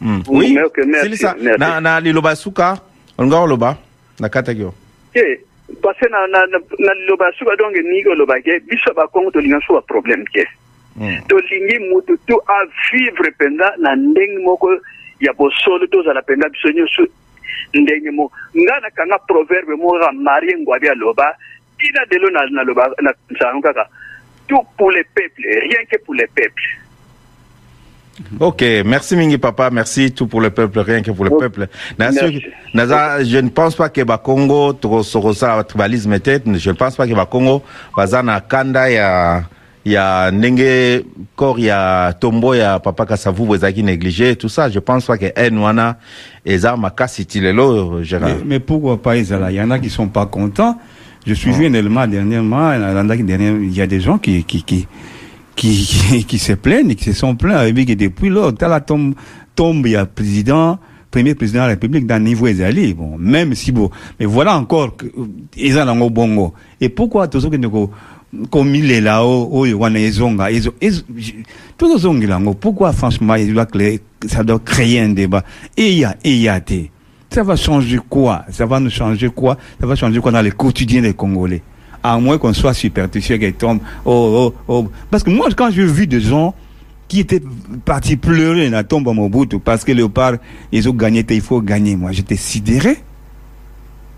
[SPEAKER 5] Mm. Oui silisa na, na liloba suka olinga oloba nakataki yo.
[SPEAKER 1] Te parce na na na na liloba ya suka donc niki olobaki biso bakongo tolinga so baproblème te tolingi mutu tu avivre mpenza na ndenge moko ya bosolo tozala mpenza biso nyonso ndenge moko nga nakanga proverbe moko kaka marie ngwabi aloba tina delo na- naloba na nsango kaka tout pour le peuple rien que pour le peuple
[SPEAKER 5] Ok, merci Mingi Papa, merci tout pour le peuple, rien que pour le
[SPEAKER 1] Oh,
[SPEAKER 5] peuple. Naza- je ne pense pas que ba Congo ça tribalisme tête, je ne pense pas que ba Congo bazana kanda ya ya ndenge corps ya tombo ya papa Kasavu bozaki négligé tout ça, je pense pas que enwana eza makasi tilelo Gérard.
[SPEAKER 6] Mais, mais pourquoi pas Isala Il y en a qui sont pas contents. Je suis vu y en a qui dernièrement, il y a des gens qui qui qui qui, qui, qui se plaignent, qui se sont plaints avec depuis lors, t'as la tombe tombe il y a président premier président de la République d'un niveau Ezali. Bon, même si bon, mais voilà encore que Ezala ngo bongo. Et pourquoi tous ceux qui comme il est là-haut, oh, wana ezonga, zongi là, pourquoi franchement, ça doit créer un débat. Et il y a, et il y a des. Ça va changer quoi? Ça va nous changer quoi? Ça va changer quoi dans le quotidien des Congolais? À moins qu'on soit superstitieux, qu'ils tombent. Oh, oh, oh. Parce que moi, quand j'ai vu des gens qui étaient partis pleurer la tombe à Mobutu parce que Léopard, ils ont gagné, il faut gagner. Moi, j'étais sidéré.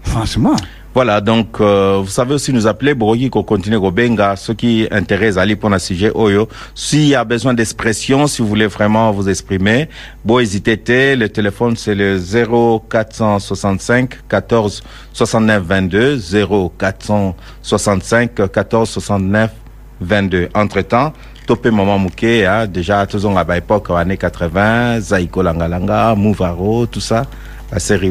[SPEAKER 6] Franchement.
[SPEAKER 5] Voilà, donc euh, vous savez aussi nous appeler Borogi qu'on continue au Benga, ceux qui intéressent Ali pour un sujet Oyo. S'il y a besoin d'expression, si vous voulez vraiment vous exprimer, bon hésitez, te, le téléphone c'est le 0465 14 69 22 0465 14 69 22. Entre-temps, Topé Maman Mouké, hein, déjà tous à l'époque années 80, Zaiko Langalanga, Mouvaro, tout ça, la série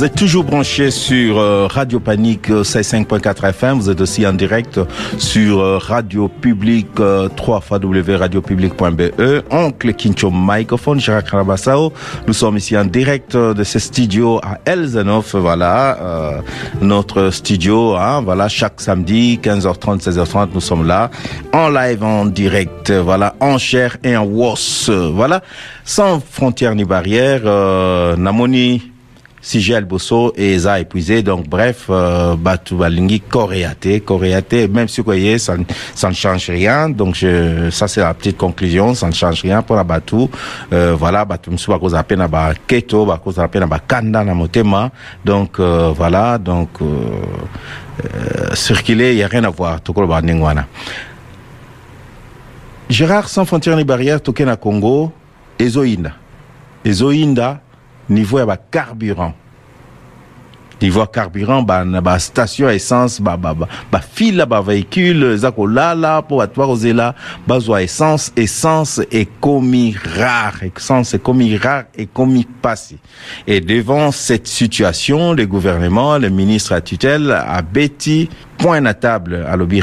[SPEAKER 5] Vous êtes toujours branchés sur euh, Radio Panique euh, 5.4 FM. Vous êtes aussi en direct sur euh, Radio Public euh, 3 radiopublic.be. Oncle Kincho Microphone, Gérard Karabassao. Nous sommes ici en direct euh, de ce studio à Elzenhof. Voilà, euh, notre studio. Hein, voilà, chaque samedi, 15h30, 16h30, nous sommes là en live, en direct. Voilà, en chair et en was. Voilà, sans frontières ni barrières. Euh, Namoni Sigel Bosso et Eza épuisé. Donc, bref, euh, Batu Balingi, Coréaté, Coréaté, même si vous voyez, ça, ne- change rien. Donc, ça, c'est la petite conclusion. Ça ne change rien pour la Batu. Euh, voilà, Batu Msu, Bako Zape, na ba Keto, Bako Zape, na ba Kanda, na Motema. Donc, euh, voilà, donc, euh, euh, circuler, il n'y a rien à voir. Tokolo ba Nengwana. Gérard, sans frontières ni barrières, Tokena Congo, Ezoïnda. Ezoïnda, niveau ya bacarburant niveau ya carburant bastation ya essence ba- ba- ba- bafila bavéhicule eza kolala mpo bato bakozela bazwa essence essence ekomi rare essence ekomi rare ekomi pasi et devant cette situation le gouvernement le ministre à tutelle abeti point na table alobi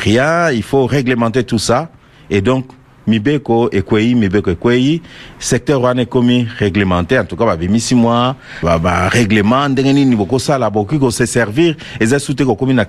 [SPEAKER 5] il faut réglementer tout ça. Et donc mibeko ekwei mibeko ekwei secteur wana ekomi réglementé en tout cas babimisi mwa ba- barèglement ndenge nini bokosala bokoki kose servir. Eza su te kokomi na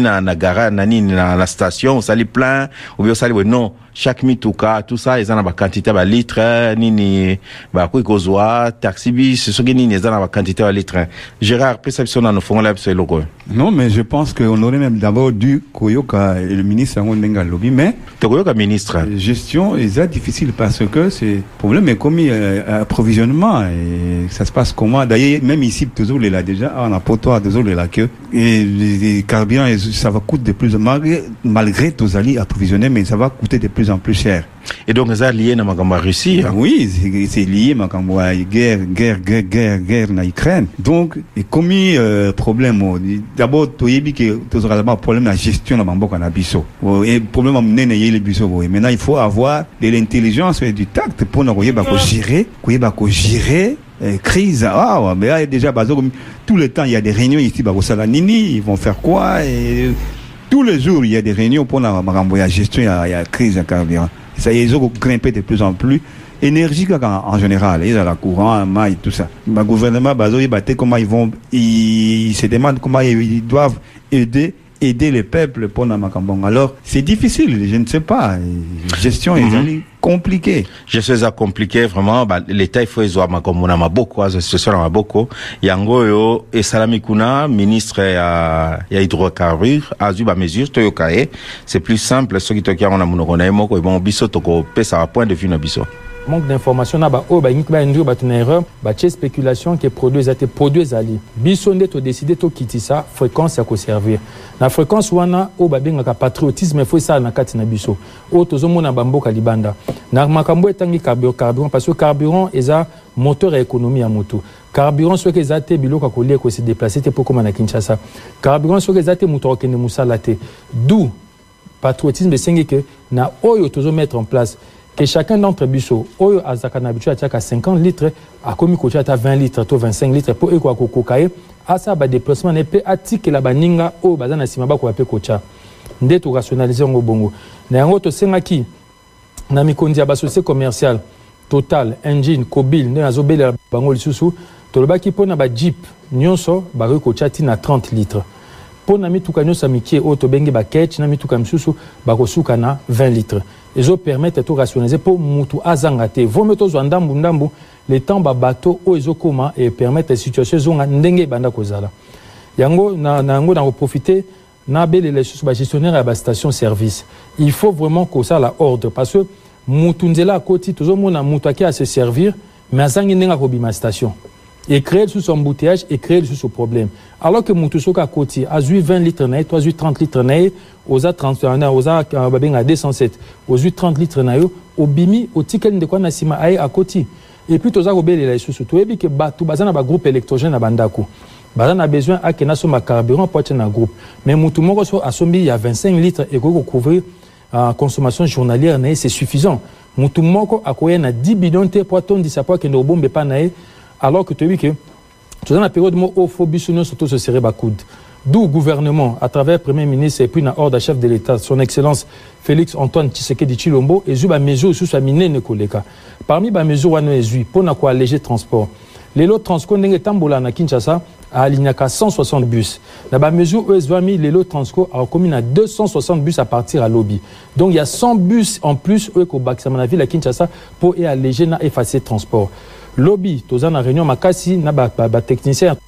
[SPEAKER 5] na, na gara na nini na, na station osali plein obi osali boye non chaque mituka tout ça eza na bakantité ya balitre nini bakoki kozwa taxi bis soki nini eza na bakantité ya balitre gérard pesa biso nano fongola biso eloko oyo
[SPEAKER 6] Non, mais je pense qu'on aurait même d'abord dû koyoka le ministre Yango Ndenga Lobby, mais
[SPEAKER 5] tokoyoka ministre?
[SPEAKER 6] la gestion est très difficile parce que c'est problème est commis euh, approvisionnement et ça se passe comment? D'ailleurs même ici là déjà on a potoir toujours les là que et les, les carburants et ça va coûter de plus malgré malgré tous allés approvisionner mais ça va coûter de plus en plus cher.
[SPEAKER 5] Et donc eza lié na makambo ya russie hein?
[SPEAKER 6] oui c'est- lié ya guerre guerre guerre guerre guerre na Ukraine. Donc et commis euh, problème oh, d'abord toyebi que tozala d'abord problème na gestion na bamboka na biso Oh, et problème munene yeli biso boye maintenant il faut avoir de l'intelligence et du tact pour ko gérer gérer euh, crise. Ah ouais, mais là, déjà tout le temps il y a des réunions ici bakosala nini ils vont faire quoi et tous les jours il y a des réunions pour la ya gestion ya, ya crise ya carburant. Ça ils ont grimpé de plus en plus. Énergie en, en général ils ont la courant maille tout ça. Le gouvernement yeba comment ils vont ils, ils se demandent comment ils, ils doivent aider aider le peuple pour la makambo alors c'est difficile je ne sais pas. Gestion
[SPEAKER 5] Mhm.
[SPEAKER 6] est compliquée.
[SPEAKER 5] Je sais eza compliqué vraiment ba, l'état il faut ezwa makambo na maboko aza situation na maboko yango oyo esalami kuna ministre ya, ya hydrocarbure azwi bamesure toyoka ye c'est plus simple soki toki yango na monoko na ye moko ebongo biso tokopesa ba point de vue na biso
[SPEAKER 11] manque d'information na baoyo bayingi bainduire bato na erreur batie spéculation ke produit eza te produit ezali. Biso nde todeside tokitisa fréquence ya koservir. Na fréquence wana oyo babengaka patriotisme efo esala na kati na biso. Oyo tozomona bamboka libanda. Na makambo etangi carburant carburant parce que carburant eza moteur ya économie ya motu. Carburant soki eza te biloko ya kolia ekose déplace te mpo koma na kinshasa. Carburant soki eza te moto akokende mosala te. D'où patriotisme esengi ke na oyo tozomettre en place que chacun d'entre biso oyo azalaka na habitude atiaka 50 litres akomi kotia ata 20 litres to 25 litres mpo ekoka kokoka ye asala badéplacement na ye mpe atikela baninga oyo baza na nsima bakoka mpe kotia. Nde torationalize yango bongo. Na yango tosengaki na mikondi ya basociété commerciale total engine cobil nde nazobelela bango lisusu tolobaki mpo na bajeep nyonso bakoki kotia ti na 30 litres. Mpo na mituka nyonso ya mikie oyo tobengi baketch na mituka misusu bakosuka na 20 litres ezopermettre to rationalize mpo mutu azanga te vomi tozwa ndambu ndambu le temps babato oyo ezokóma epermettre situation ezonga ndenge ebanda kozala. Yango na na yango na koprofite nabelela lisusu bagestionnaire ya bastation service il faut vraiment kosala ordre parce que mutu nzela akoti tozomona mutu ake ase servir mais azangi ndenge akobima station ecréer lisusu embouteillage ecréer lisusu problème. Alors que mutu soki akoti azwi 20 litres na ye to azwi 30 litres na ye oza 30 na- oza uh, babenga 207 ozwi 30 litres na yo obimi otikeli ndeko wana na nsima aye akoti epuis toza kobelela lisusu toyebi ke bato baza na bagroupe électrogène na bandako baza na besoin akende asomba carburant mpo atia na groupe. Mais mutu moko so asombi ya 25 litres ekoki kocouvrir uh, consommation journalière na ye c'est suffisant. Mutu moko akoya na 10 bidon te mpo atondisa mpo akende kobomba epa na ye alors que toyebi ke toza na période moko oyo fo biso nyonso tososere bakude d'où gouvernement à travers premier ministre et puis na ordre chef de l'état son excellence félix antoine tshisekedi chilombo ezwi bamesure lisusu ya minene koleka parmi bamesure wana ezwi mpo na koallege transport. Lelo transco ndenge etambola na kinshasa alignaka 160 bus. Na bamesure oyo ezwami lelo transco akomi na 260 bus à partir ya lobi donc il y a 100 bus en plus oyo ekobakisama na ville ya kinshasa mpo eallege na effacer transport lobi toza na réunion makasi na batechnicien ba, ba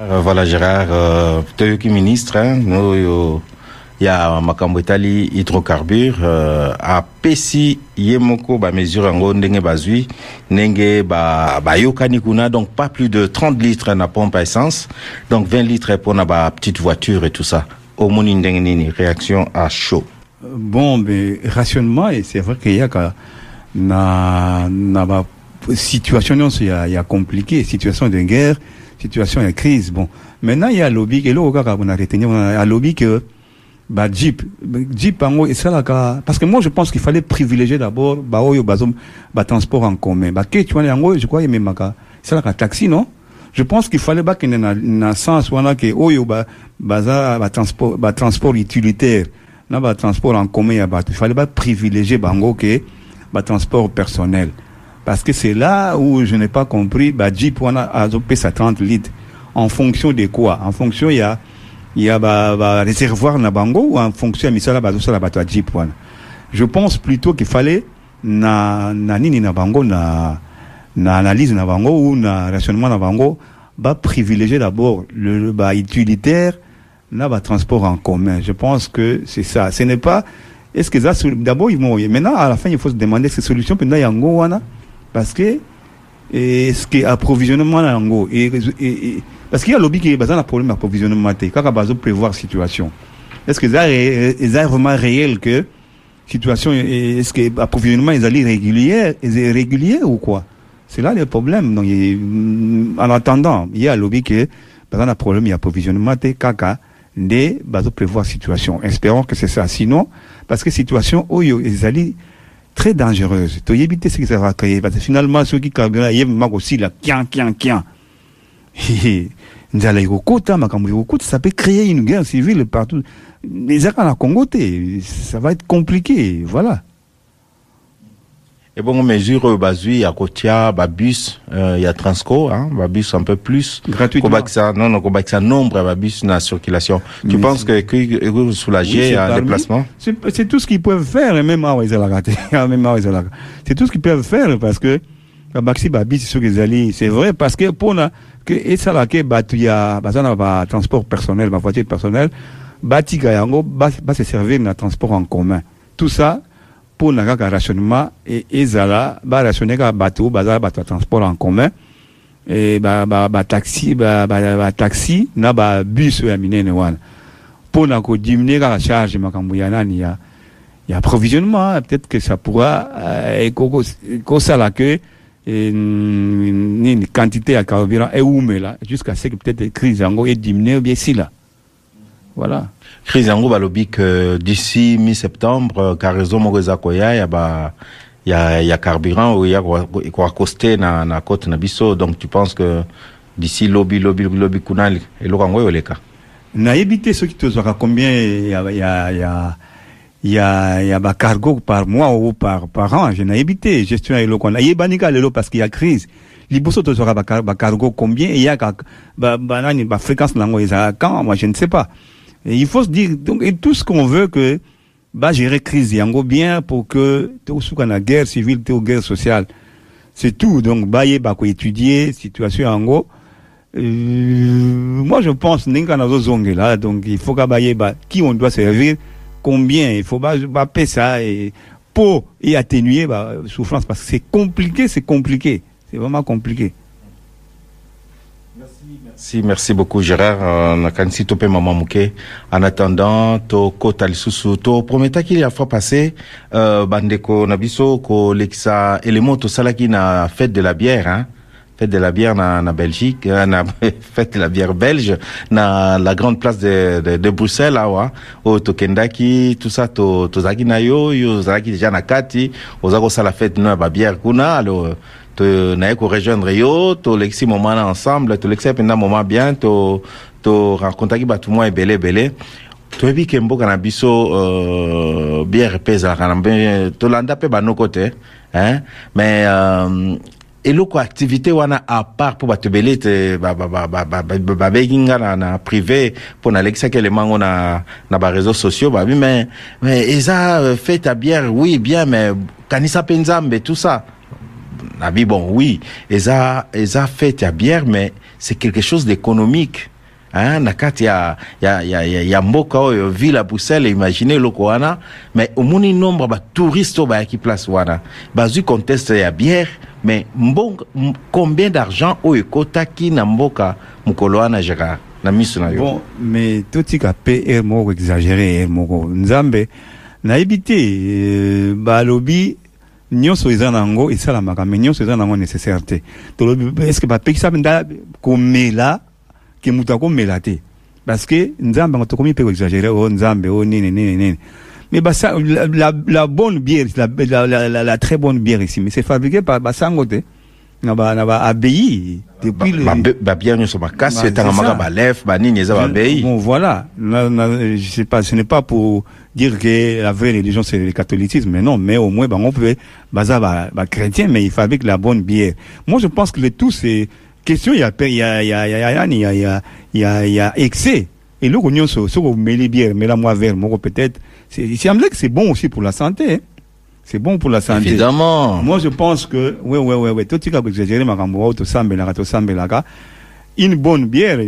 [SPEAKER 5] Euh, voilà Gérard euh, toyoki ministre hein, oyo ya makambo etali hydrocarbure euh, apesi ye moko bamesure yango ndenge bazwi ndenge bayokani ba kuna donc pas plus de 30 litres na pompe à essence donc 20 litres mpona bapetite voiture et tout ça. Omoni ndenge nini réaction à chaud.
[SPEAKER 6] Bon mais rationnement et c'est vrai qu'il y a ka na na ba situation nyonso ya, ya compliqué. Situation de guerre situation de crise. Bon. Maintenant il y a lobby eloko kaka bona retenir a lobby que bah jeep jeep yango esalaka parce que moi je pense qu'il fallait privilégier d'abord baoyo bazo ba transport en commun. Ba ke tu vois yango je crois ememaka esalaka taxi non? Je pense qu'il fallait bakende na, na sens wana ke oyo ba baza ba transport ba transport utilitaire. Na ba transport en commun ya bato il fallait ba privilégier bango ke ba transport personnel. Parce que c'est là où je n'ai pas compris bah Jeep on a adopté sa 30 litres. En fonction de quoi? En fonction il y a il y a bah, bah, réservoir na bango ou en fonction misala bazo sala bato Jeep wana je pense plutôt qu'il fallait na na nini na bango na na analyse na ou na rationnement na bango bah privilégier d'abord le bah utilitaire na bah transport en commun. Je pense que c'est ça. Ce n'est pas est-ce que ça d'abord ils vont maintenant à la fin il faut se demander ces solutions pendant yango wana parce que et ce qui est approvisionnement yango et, et, parce qu'il y a lobby qui est un problème d'approvisionnement quand on besoin prévoir situation. Est-ce que ça est vraiment réel que situation est-ce que approvisionnement est régulier est régulier ou quoi? C'est là le problème. Donc en attendant il y a lobby qui est un problème d'approvisionnement kaka de besoin prévoir situation. Espérons que c'est ça. Sinon parce que situation oyo ezali très dangereuse toyebi te ça va créer. Parce que finalement soki carburant yebima kosila kian kian kian. Nzala ekokota makambo ekokota ça peut créer une guerre civile partout. Ezaka na congo te ça va être compliqué voilà
[SPEAKER 5] ebongo mesure oyo bazwi ya kotia babus euh, ya transco hein, babus un peu plus. Kobakisa non non kobakisa nombre ya babus na circulation. Tu Mais penses que ekosoulager oui, un déplacement?
[SPEAKER 6] c'est tout ce qu'ils peuvent faire même awa ezalaka te même awa ezalaka c'est tout ce qu'ils peuvent faire parce que babakisi babus soki ezali c'est vrai parce que mpona ke esalaka bato ya baza na batransport personnel bavoiture personnel batika yango base servir na transport en commun. Tout ça mpona kaka rationnement ezala barationne kaka bato oyo bazala bato ya transport en commun. Bataxi bataxi na babus oyo ya minene wana mpona kodiminue kaka charge makambo ya nani ya ya approvisionnement peut-être que ça pourra ekosala ke nini quantité ya carburant eumela jusqu'à ce que peut-être crise yango ediminue ou bien esila voilà
[SPEAKER 5] crise yango balobi que d'ici mi-septembre cargaison moko eza koya ya ba ya ya carburant oyo ya koacoste na na côte na biso. Donc tu penses que d'ici lobi lobi lobi kuna eloko yango eyoleka
[SPEAKER 6] nayebi te soki tozwaka combien ya ya ya ya ya bacargo par mois ou par par an je nayebi te gestion ya eloko. Wana eyebani kaka lelo parce qu'il y a crise. Liboso tozwaka bacargo combien? Eyaka banani bafréquence nango ezalaka quand? Moi je ne sais pas Il faut se dire, donc, et tout ce qu'on veut que, bah, gérer crise yango bien pour que, qu'on a guerre civile, tout guerre sociale. C'est tout. Donc, bah, y bah, étudier, situation yango. Euh, moi, je pense, là, donc, il faut qu'à bah, qui on doit servir, combien, il faut bah, bah, ça, et, pour, et atténuer, bah, souffrance, parce que c'est compliqué, c'est compliqué. C'est vraiment compliqué.
[SPEAKER 5] Si, merci beaucoup Gérard. Nakanisi tope maman mouke. En attendant, to kota lisusu to prometaki la fois passée euh, bandeko nabiso ko lekisa élément to salaki na fête de la bière hein. Fête de la bière na, na Belgique, na fête de la bière belge na la grande place de, de, de Bruxelles awa o tokendaki tout ça to tozaki na yo yo zalaki déjà na kati ozako sala fête na ba bière kuna alors to naye ko rejoindre yo tolekisi moment na ensemble tolekisi mpenza moment bien to torencontraki bato mwa ebele ebele toyebi ke mboka na biso euh, biere mpe ezalaka na tolanda mpe banoko te hein? mais euh, eloko activité wana à part mpo bato ebele te babengi nga na, na privé mpo nalekisaki elema ngo na, na bareseau sociaux babi mais, mais eza euh, fête à bière oui bien mais kanisa mpe nzambe tout ça nabi bon oui eza eza fête ya bière mais c'est quelque chose d'économique hein, na kati ya, ya, ya, ya, ya mboka oyo ville ya bruxelles imagine eloko wana mais omoni nombre batouriste oyo bayaki place wana. Bazwi conteste ya bière mais mbongo, combien d'argent oyo ekotaki na mboka mokolo wana gérard? Na miso na yo.
[SPEAKER 6] Bon mais totika mpe ere moko exagéré ere moko nzambe nayebi te eh, balobi nyonso eza nango esalamaka mais nyonso eza nango nécessaire te. Tolobi est ce que bapekisa nda komela ke moto akomela te? Parce que nzambe yango tokomi mpe koexagere o nzambe o nini nini nini. Mais basa, la, la, la bonne bière la, la, la, la, la très bonne bière ici mais c'est fabriqué par basango te naba naba abbaye. Depuis bah, le
[SPEAKER 5] ba bah, bien
[SPEAKER 6] nous
[SPEAKER 5] sommes casse.
[SPEAKER 6] Bah, c'est un
[SPEAKER 5] balef ba nini ça abbaye.
[SPEAKER 6] bon voilà. Na, na, je sais pas ce n'est pas pour dire que la vraie religion c'est le catholicisme mais non mais au moins bah, on peut baza bah, bah chrétien mais il fabrique la bonne bière. Moi je pense que le tout c'est question il y a il y a il y a il y a il y a il y a il y a excès. Et le gognon so so mêler bière mais la moi vert moi peut-être. C'est c'est que c'est bon aussi pour la santé hein c'est bon pour la santé.
[SPEAKER 5] Évidemment.
[SPEAKER 6] Moi, je pense que, oui, oui, oui, oui, tout ce exagéré, ma une bonne bière,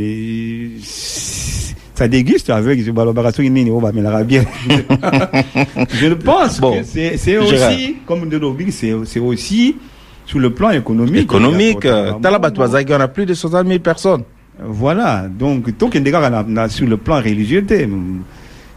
[SPEAKER 6] ça déguste avec, je je pense
[SPEAKER 5] bon,
[SPEAKER 6] c'est aussi,
[SPEAKER 5] Gérard.
[SPEAKER 6] comme de lobby, c'est aussi, sur le plan économique.
[SPEAKER 5] Économique, euh, Talabatouazagi, on a plus de 60 000 personnes.
[SPEAKER 6] Voilà, donc, tout le sur le plan religieux,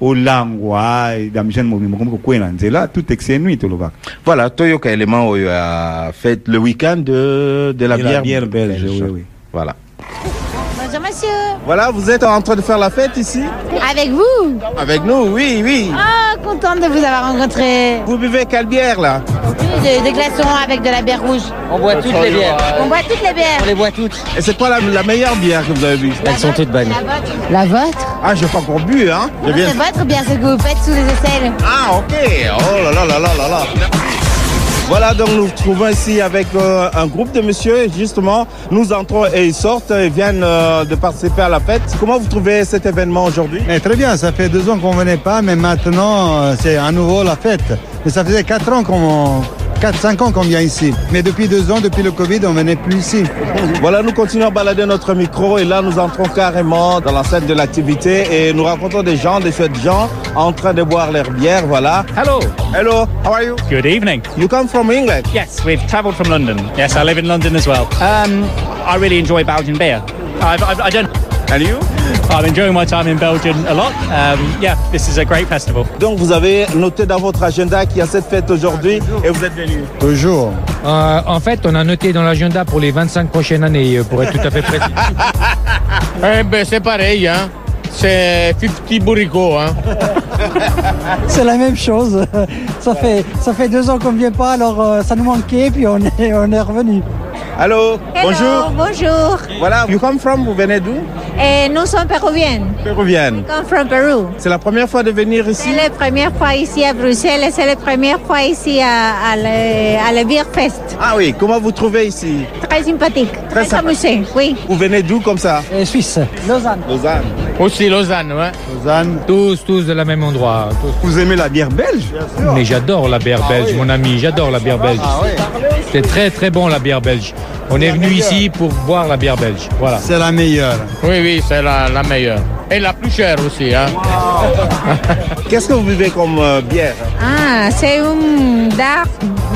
[SPEAKER 6] olangwa damijane mobimba komi kokwela nzela tout excès nuit tolobaka
[SPEAKER 5] voilà toyoka élément oyo ya fête le week-end de, de la bière,
[SPEAKER 6] bière belge oui, oui.
[SPEAKER 5] voilà. Voilà vous êtes en train de faire la fête ici
[SPEAKER 12] Avec vous
[SPEAKER 5] avec nous oui oui
[SPEAKER 12] Ah, contente de vous avoir rencontré.
[SPEAKER 5] vous buvez quelle bière là
[SPEAKER 12] Des, glaçons avec de la bière rouge.
[SPEAKER 8] On boit toutes les bières.
[SPEAKER 12] On boit toutes les bières.
[SPEAKER 8] On les boit toutes.
[SPEAKER 5] et c'est quoi la, la meilleure bière que vous avez bu
[SPEAKER 8] Elles sont toutes bonnes.
[SPEAKER 12] La vôtre
[SPEAKER 5] ah j'ai pas encore bu hein viens-
[SPEAKER 12] C'est votre bière, ce que vous faites sous les aisselles.
[SPEAKER 5] Ah, ok. Oh là là là là là là. Voilà, donc nous trouvons ici avec euh, un groupe de messieurs. Justement, nous entrons et ils sortent et viennent euh, de participer à la fête. Comment vous trouvez cet événement aujourd'hui?
[SPEAKER 13] Très bien, ça fait deux ans qu'on venait pas, mais maintenant euh, c'est à nouveau la fête. Mais ça faisait quatre ans qu'on, quatre cinq ans qu'on vient ici. Mais depuis deux ans, depuis le Covid, on venait plus ici.
[SPEAKER 5] Voilà, nous continuons à balader notre micro et là nous entrons carrément dans la scène de l'activité et nous rencontrons des gens, des chouettes gens en train de boire leur bière. Voilà.
[SPEAKER 14] Hello.
[SPEAKER 5] Hello, how are you?
[SPEAKER 14] Good evening.
[SPEAKER 5] You come from England?
[SPEAKER 14] Yes, we've travelled from London. Yes, I live in London as well. Um, I really enjoy Belgian beer. I've, I've, I don't.
[SPEAKER 5] And you?
[SPEAKER 14] I'm enjoying my time in Belgium a lot. Um, yeah, this is a great festival.
[SPEAKER 5] Donc vous avez noté dans votre agenda qu'il y a cette fête aujourd'hui et vous êtes venu.
[SPEAKER 13] Toujours.
[SPEAKER 15] Euh, en fait, on a noté dans l'agenda pour les 25 prochaines années, euh, pour être tout à fait précis.
[SPEAKER 16] Eh ben, c'est pareil, hein. C'est 50 bourricots, hein.
[SPEAKER 17] C'est la même chose. Ça fait, ça fait deux ans qu'on ne vient pas, alors euh, ça nous manquait, puis on est, on est revenu.
[SPEAKER 5] Allô, bonjour.
[SPEAKER 12] bonjour.
[SPEAKER 5] Voilà, you come from, vous venez d'où?
[SPEAKER 12] Et nous sommes péruviennes.
[SPEAKER 5] Péruvienne.
[SPEAKER 12] Come from Peru.
[SPEAKER 5] C'est la première fois de venir ici?
[SPEAKER 12] C'est la première fois ici à Bruxelles et c'est la première fois ici à, à, le, à la Beer Fest.
[SPEAKER 5] Ah oui, comment vous trouvez ici?
[SPEAKER 12] Très sympathique, très,
[SPEAKER 5] sympa.
[SPEAKER 12] amusé, oui.
[SPEAKER 5] Vous venez d'où comme ça?
[SPEAKER 17] Suisse, Lausanne.
[SPEAKER 5] Lausanne.
[SPEAKER 16] Aussi Lausanne, ouais.
[SPEAKER 13] Lausanne.
[SPEAKER 15] Tous, tous de la même endroit. tous.
[SPEAKER 6] vous aimez la bière belge?
[SPEAKER 15] Mais j'adore la bière belge, mon ami, j'adore la bière belge. C'est très très bon la bière belge. On est venu ici pour boire la bière belge. Voilà.
[SPEAKER 13] C'est la meilleure.
[SPEAKER 16] Oui, oui, c'est la, la meilleure. Et la plus chère aussi, hein.
[SPEAKER 5] Qu'est-ce que vous buvez comme euh, bière?
[SPEAKER 12] Ah, c'est un dark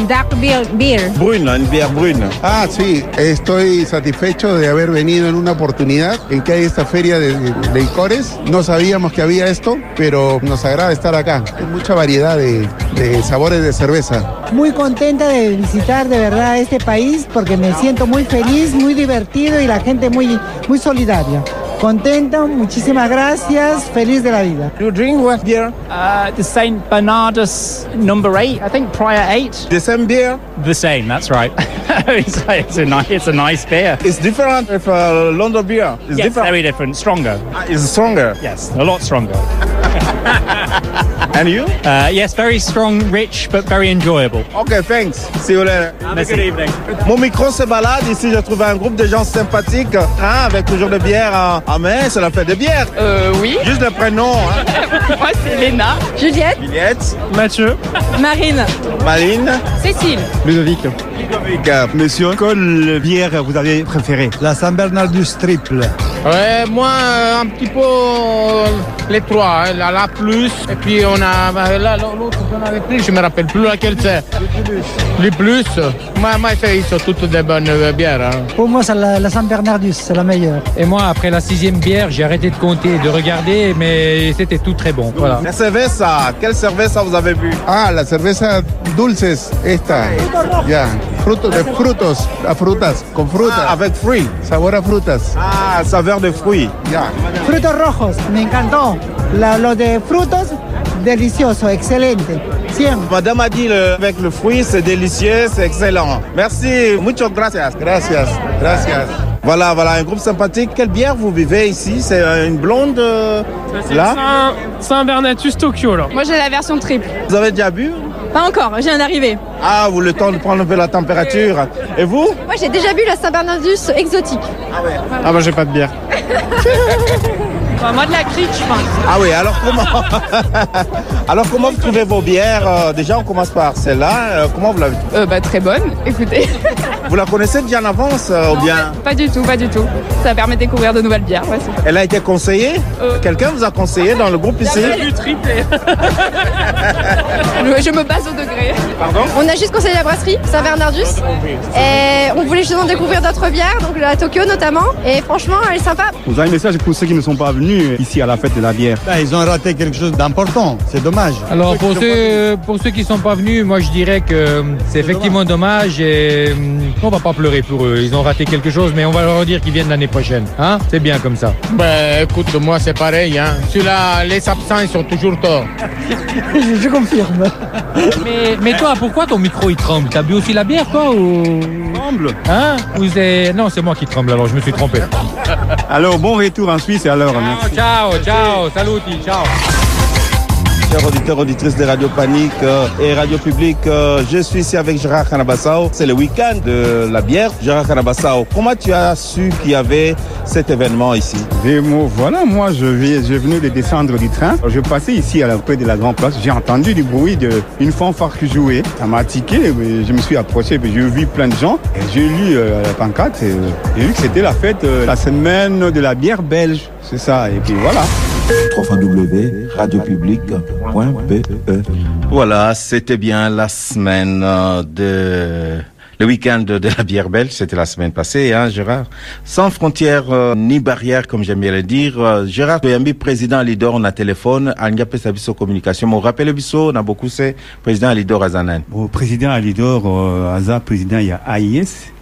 [SPEAKER 12] dark beer. beer.
[SPEAKER 5] Brune, une bière brune.
[SPEAKER 18] Ah, sí, estoy satisfecho de haber venido en una oportunidad en que hay esta feria de, de licores. No sabíamos que había esto, pero nos agrada estar acá. Hay mucha variedad de, de sabores de cerveza.
[SPEAKER 17] Muy contenta de visitar de verdad este país porque me siento muy feliz, muy divertido y la gente muy, muy solidaria. Contento, muchísimas gracias, feliz de la vida.
[SPEAKER 19] You drink what beer? Uh, the Saint Bernardus number eight, I think prior eight.
[SPEAKER 5] The same beer?
[SPEAKER 19] The same, that's right. it's, it's, a nice, it's a nice beer.
[SPEAKER 5] It's different if uh, London beer. It's
[SPEAKER 19] yes,
[SPEAKER 5] different.
[SPEAKER 19] very different, stronger.
[SPEAKER 5] Ah, it's stronger.
[SPEAKER 19] Yes, a lot stronger.
[SPEAKER 5] And you?
[SPEAKER 19] Uh, yes, very strong, rich, but very enjoyable.
[SPEAKER 5] Ok, thanks. See you later.
[SPEAKER 19] Have a good evening.
[SPEAKER 5] Mon micro se balade. Ici, j'ai trouvé un groupe de gens sympathiques, hein, avec toujours de bière en, en main. C'est la fête de bière.
[SPEAKER 20] Euh, oui.
[SPEAKER 5] Juste le prénom. Hein.
[SPEAKER 20] Moi, c'est Léna.
[SPEAKER 2] Juliette.
[SPEAKER 5] Juliette.
[SPEAKER 15] Mathieu.
[SPEAKER 2] Marine.
[SPEAKER 5] Marine.
[SPEAKER 20] Cécile.
[SPEAKER 6] Ludovic.
[SPEAKER 5] Ludovic.
[SPEAKER 6] Monsieur, quelle bière vous avez préférée?
[SPEAKER 13] La San Bernardus triple.
[SPEAKER 16] Ouais, moi, euh, un petit peu euh, les trois, hein, la, la plus, et puis on a là, l'autre qu'on avait pris, je me rappelle plus laquelle c'est. Les plus. Moi, moi c'est- ils sont toutes des bonnes euh, bières. hein.
[SPEAKER 17] Pour moi, c'est la, la San Bernardus, c'est la meilleure.
[SPEAKER 15] Et moi, après la sixième bière, j'ai arrêté de compter, de regarder, mais c'était tout très bon. Voilà.
[SPEAKER 5] La cerveza. Quelle cerveza vous avez bu?
[SPEAKER 18] Ah, la cerveza dulces, esta. Ya, frutos de frutos, a frutas, con fruta.
[SPEAKER 5] Ah, avec fruits.
[SPEAKER 18] Sabor a frutas.
[SPEAKER 5] Ah, saveur de fruits.
[SPEAKER 18] Ya.
[SPEAKER 17] Frutos rojos, me encantó. La- lo de frutos, delicioso, excelente. Siempre.
[SPEAKER 5] Madame a dit le- avec le fruit, c'est délicieux, c'est excellent. Merci. Muchas gracias.
[SPEAKER 18] Gracias, gracias.
[SPEAKER 5] Voilà, voilà, un groupe sympathique. Quelle bière vous buvez ici? C'est euh, une blonde euh, là?
[SPEAKER 15] Saint Bernatus Tokyo, là.
[SPEAKER 20] Moi, j'ai la version triple.
[SPEAKER 5] Vous avez déjà bu?
[SPEAKER 2] Pas encore, je viens d'arriver.
[SPEAKER 5] Ah, vous le temps de prendre un peu la température. Et vous?
[SPEAKER 2] Moi, j'ai déjà bu la Saint Bernardus exotique.
[SPEAKER 16] Ah, bah, j'ai pas de bière.
[SPEAKER 20] moi, de la crique, je pense.
[SPEAKER 5] Ah oui, alors comment Alors comment vous trouvez vos bières Euh, Déjà, on commence par celle-là. Euh, comment vous l'avez
[SPEAKER 20] Euh, bah, très bonne, écoutez.
[SPEAKER 5] Vous la connaissez déjà en avance euh, ou bien
[SPEAKER 20] Pas du tout, pas du tout. Ça permet de découvrir de nouvelles bières. Ouais,
[SPEAKER 5] Elle a été conseillée
[SPEAKER 20] Euh.
[SPEAKER 5] Quelqu'un vous a conseillé dans le groupe ici
[SPEAKER 20] triplé. je, je me base au degré.
[SPEAKER 5] Pardon
[SPEAKER 2] On a juste conseillé la brasserie, Saint Bernardus. Et on voulait justement découvrir d'autres bières, donc la Tokyo notamment. Et franchement, elle est sympa.
[SPEAKER 6] Vous avez un message pour ceux qui ne sont pas venus ici à la fête de la bière
[SPEAKER 13] Là, ils ont raté quelque chose d'important. C'est dommage.
[SPEAKER 15] Alors pour ceux, pour ceux qui sont pas venus, moi je dirais que euh, c'est effectivement dommage et on va pas pleurer pour eux. Ils ont raté quelque chose, mais on va leur dire qu'ils viennent l'année prochaine. Hein? C'est bien comme ça.
[SPEAKER 16] Ben, écoute, moi, c'est pareil. Hein. Celui-là, les absents, ils sont toujours torts.
[SPEAKER 17] je, je confirme.
[SPEAKER 15] Mais, mais toi, pourquoi ton micro il tremble? T'as bu aussi la bière toi ou?
[SPEAKER 6] Tremble
[SPEAKER 15] Hein? Ou c'est non, c'est moi qui tremble. Alors je me suis trompé.
[SPEAKER 6] Alors, bon retour en Suisse alors. merci.
[SPEAKER 15] Ciao, ciao, saluti, ciao.
[SPEAKER 5] Chers auditeurs, auditrices de Radio Panique euh, et Radio Public, euh, je suis ici avec Gérard Canabassao. C'est le week-end de la bière. Gérard Canabassao, comment tu as su qu'il y avait cet événement ici?
[SPEAKER 6] Et voilà, moi je, vais, je venais de descendre du train. Je passais ici à la près de la Grande Place. J'ai entendu du bruit d'une fanfare qui jouait. Ça m'a tiqué. Je me suis approché. J'ai vu plein de gens. J'ai lu euh, la pancarte. et, J'ai vu que c'était la fête, la semaine de la bière belge. C'est ça. Et puis voilà.
[SPEAKER 5] www.radiopublic.be Voilà, c'était bien la semaine euh, de... Le week-end de la bière belge, c'était la semaine passée, hein, Gérard. Sans frontières euh, ni barrières, comme j'aime bien le dire. Euh, Gérard Toyambi, président Lidor, on a téléphone, Alngape Sabiso Communication. Mon rappel Bisso, on a beaucoup, c'est président Lidor Azanan.
[SPEAKER 6] Bon, président Alidor, euh, Aza, président, il y a AIS.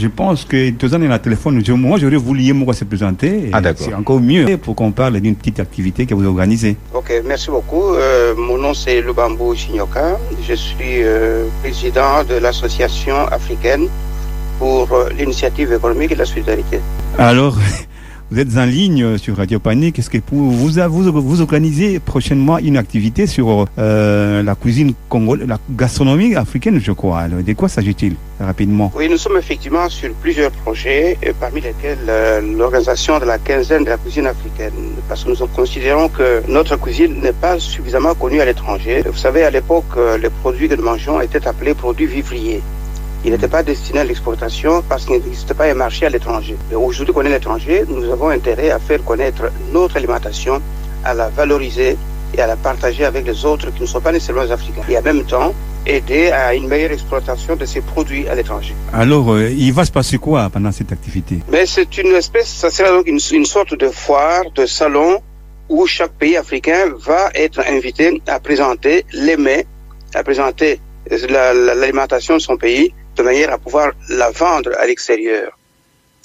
[SPEAKER 6] Je pense que deux ans dans le téléphone, je- moi j'aurais voulu moi se présenter. Et
[SPEAKER 5] Ah, d'accord.
[SPEAKER 6] C'est encore mieux pour qu'on parle d'une petite activité que vous organisez.
[SPEAKER 21] Ok, merci beaucoup. Euh, mon nom c'est Lubambo Chinyoka. Je suis euh, président de l'association africaine pour euh, l'initiative économique et la solidarité.
[SPEAKER 6] Alors, vous êtes en ligne sur Radio Panique. Est-ce que vous, vous, vous, organisez prochainement une activité sur euh, la cuisine congolaise, la gastronomie africaine, je crois? De quoi s'agit-il rapidement?
[SPEAKER 21] Oui, nous sommes effectivement sur plusieurs projets, euh, parmi lesquels euh, l'organisation de la quinzaine de la cuisine africaine, parce que nous considérons que notre cuisine n'est pas suffisamment connue à l'étranger. Vous savez, à l'époque, les produits que nous mangeons étaient appelés produits vivriers. Ils n'étaient pas destinés à l'exportation parce qu'il n'existait pas un marché à l'étranger. Et Aujourd'hui qu'on est l'étranger, nous avons intérêt à faire connaître notre alimentation, à la valoriser et à la partager avec les autres qui ne sont pas nécessairement africains. Et en même temps, aider à une meilleure exploitation de ces produits à l'étranger.
[SPEAKER 6] Alors, euh, il va se passer quoi pendant cette activité?
[SPEAKER 21] Mais c'est une espèce, ça sera donc une, une sorte de foire, de salon où chaque pays africain va être invité à présenter les mets, à présenter la- la- l'alimentation de son pays de manière à pouvoir la vendre à l'extérieur.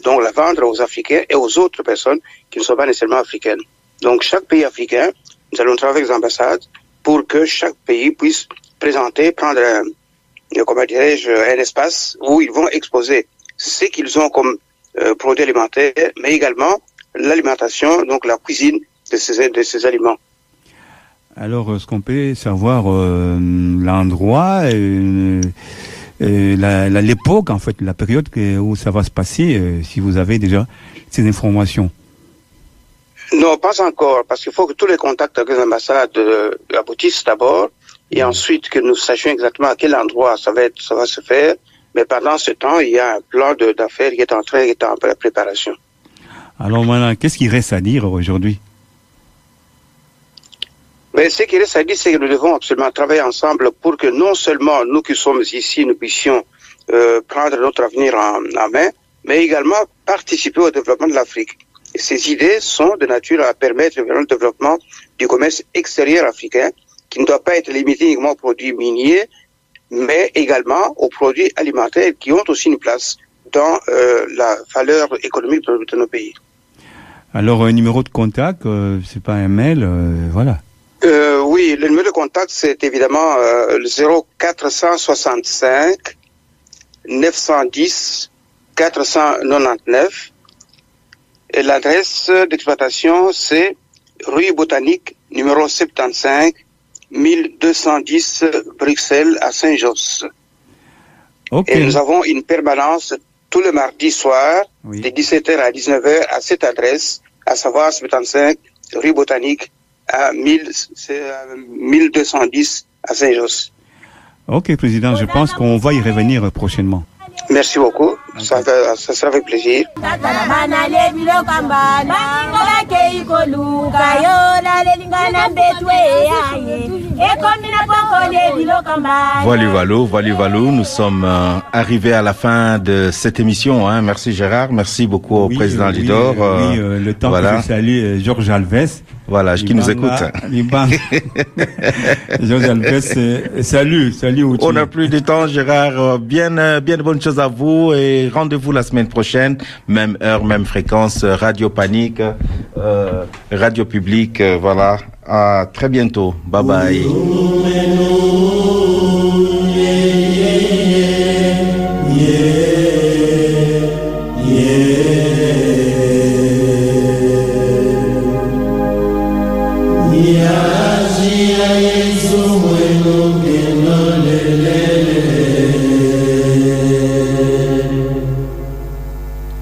[SPEAKER 21] Donc la vendre aux Africains et aux autres personnes qui ne sont pas nécessairement africaines. Donc chaque pays africain, nous allons travailler avec les ambassades pour que chaque pays puisse présenter, prendre un, euh, comment dirais-je, un espace où ils vont exposer ce qu'ils ont comme euh, produits alimentaires, mais également l'alimentation, donc la cuisine de ces, de ces aliments.
[SPEAKER 6] Alors, est-ce qu'on peut savoir euh, l'endroit, euh, euh, l'époque, en fait, la période que- où ça va se passer, euh, si vous avez déjà ces informations
[SPEAKER 21] Non, pas encore, parce qu'il faut que tous les contacts avec les ambassades euh, aboutissent d'abord, et ensuite que nous sachions exactement à quel endroit ça va, être, ça va se faire. Mais pendant ce temps, il y a un plan d'affaires qui est en train, qui est en pré- préparation.
[SPEAKER 6] Alors maintenant, qu'est-ce qu'il reste à dire aujourd'hui?
[SPEAKER 21] Mais ce qui reste à dire, c'est que nous devons absolument travailler ensemble pour que non seulement nous qui sommes ici, nous puissions euh, prendre notre avenir en, main, mais également participer au développement de l'Afrique. Ces idées sont de nature à permettre le développement du commerce extérieur africain, qui ne doit pas être limité uniquement aux produits miniers, mais également aux produits alimentaires qui ont aussi une place dans euh, la valeur économique de, de nos pays.
[SPEAKER 6] Alors, un numéro de contact, euh, c'est pas un mail, euh, voilà.
[SPEAKER 21] Oui, le numéro de contact, c'est évidemment euh, le 0465 910 499. Et l'adresse d'exploitation, c'est rue Botanique, numéro 75, 1210 Bruxelles à Saint-Josse. Et nous avons une permanence tous les mardis soirs, de 17h à 19h, à cette adresse, à savoir 75 rue Botanique à 1000, c'est, euh, 1210 à Saint-Josse.
[SPEAKER 6] Ok, président, je pense qu'on va y revenir prochainement.
[SPEAKER 21] Merci beaucoup. Ça, va- ça sera avec plaisir.
[SPEAKER 5] Voilà, voilà, voilà, voilà. Nous sommes euh, arrivés à la fin de cette émission. Hein. Merci Gérard, merci beaucoup au président
[SPEAKER 6] oui,
[SPEAKER 5] Lidor.
[SPEAKER 6] euh, oui, euh, le temps
[SPEAKER 5] voilà.
[SPEAKER 6] que je salue euh, Georges Alves.
[SPEAKER 5] Voilà, qui nous écoute.
[SPEAKER 6] Georges Alves, euh, salut, salut.
[SPEAKER 5] On n'a plus de temps, Gérard. Euh, Bien, euh, bien de bonnes choses à vous et rendez-vous la semaine prochaine, même heure, même fréquence, euh, Radio Panique, euh, Radio Publique. euh, voilà. À très bientôt. Bye bye.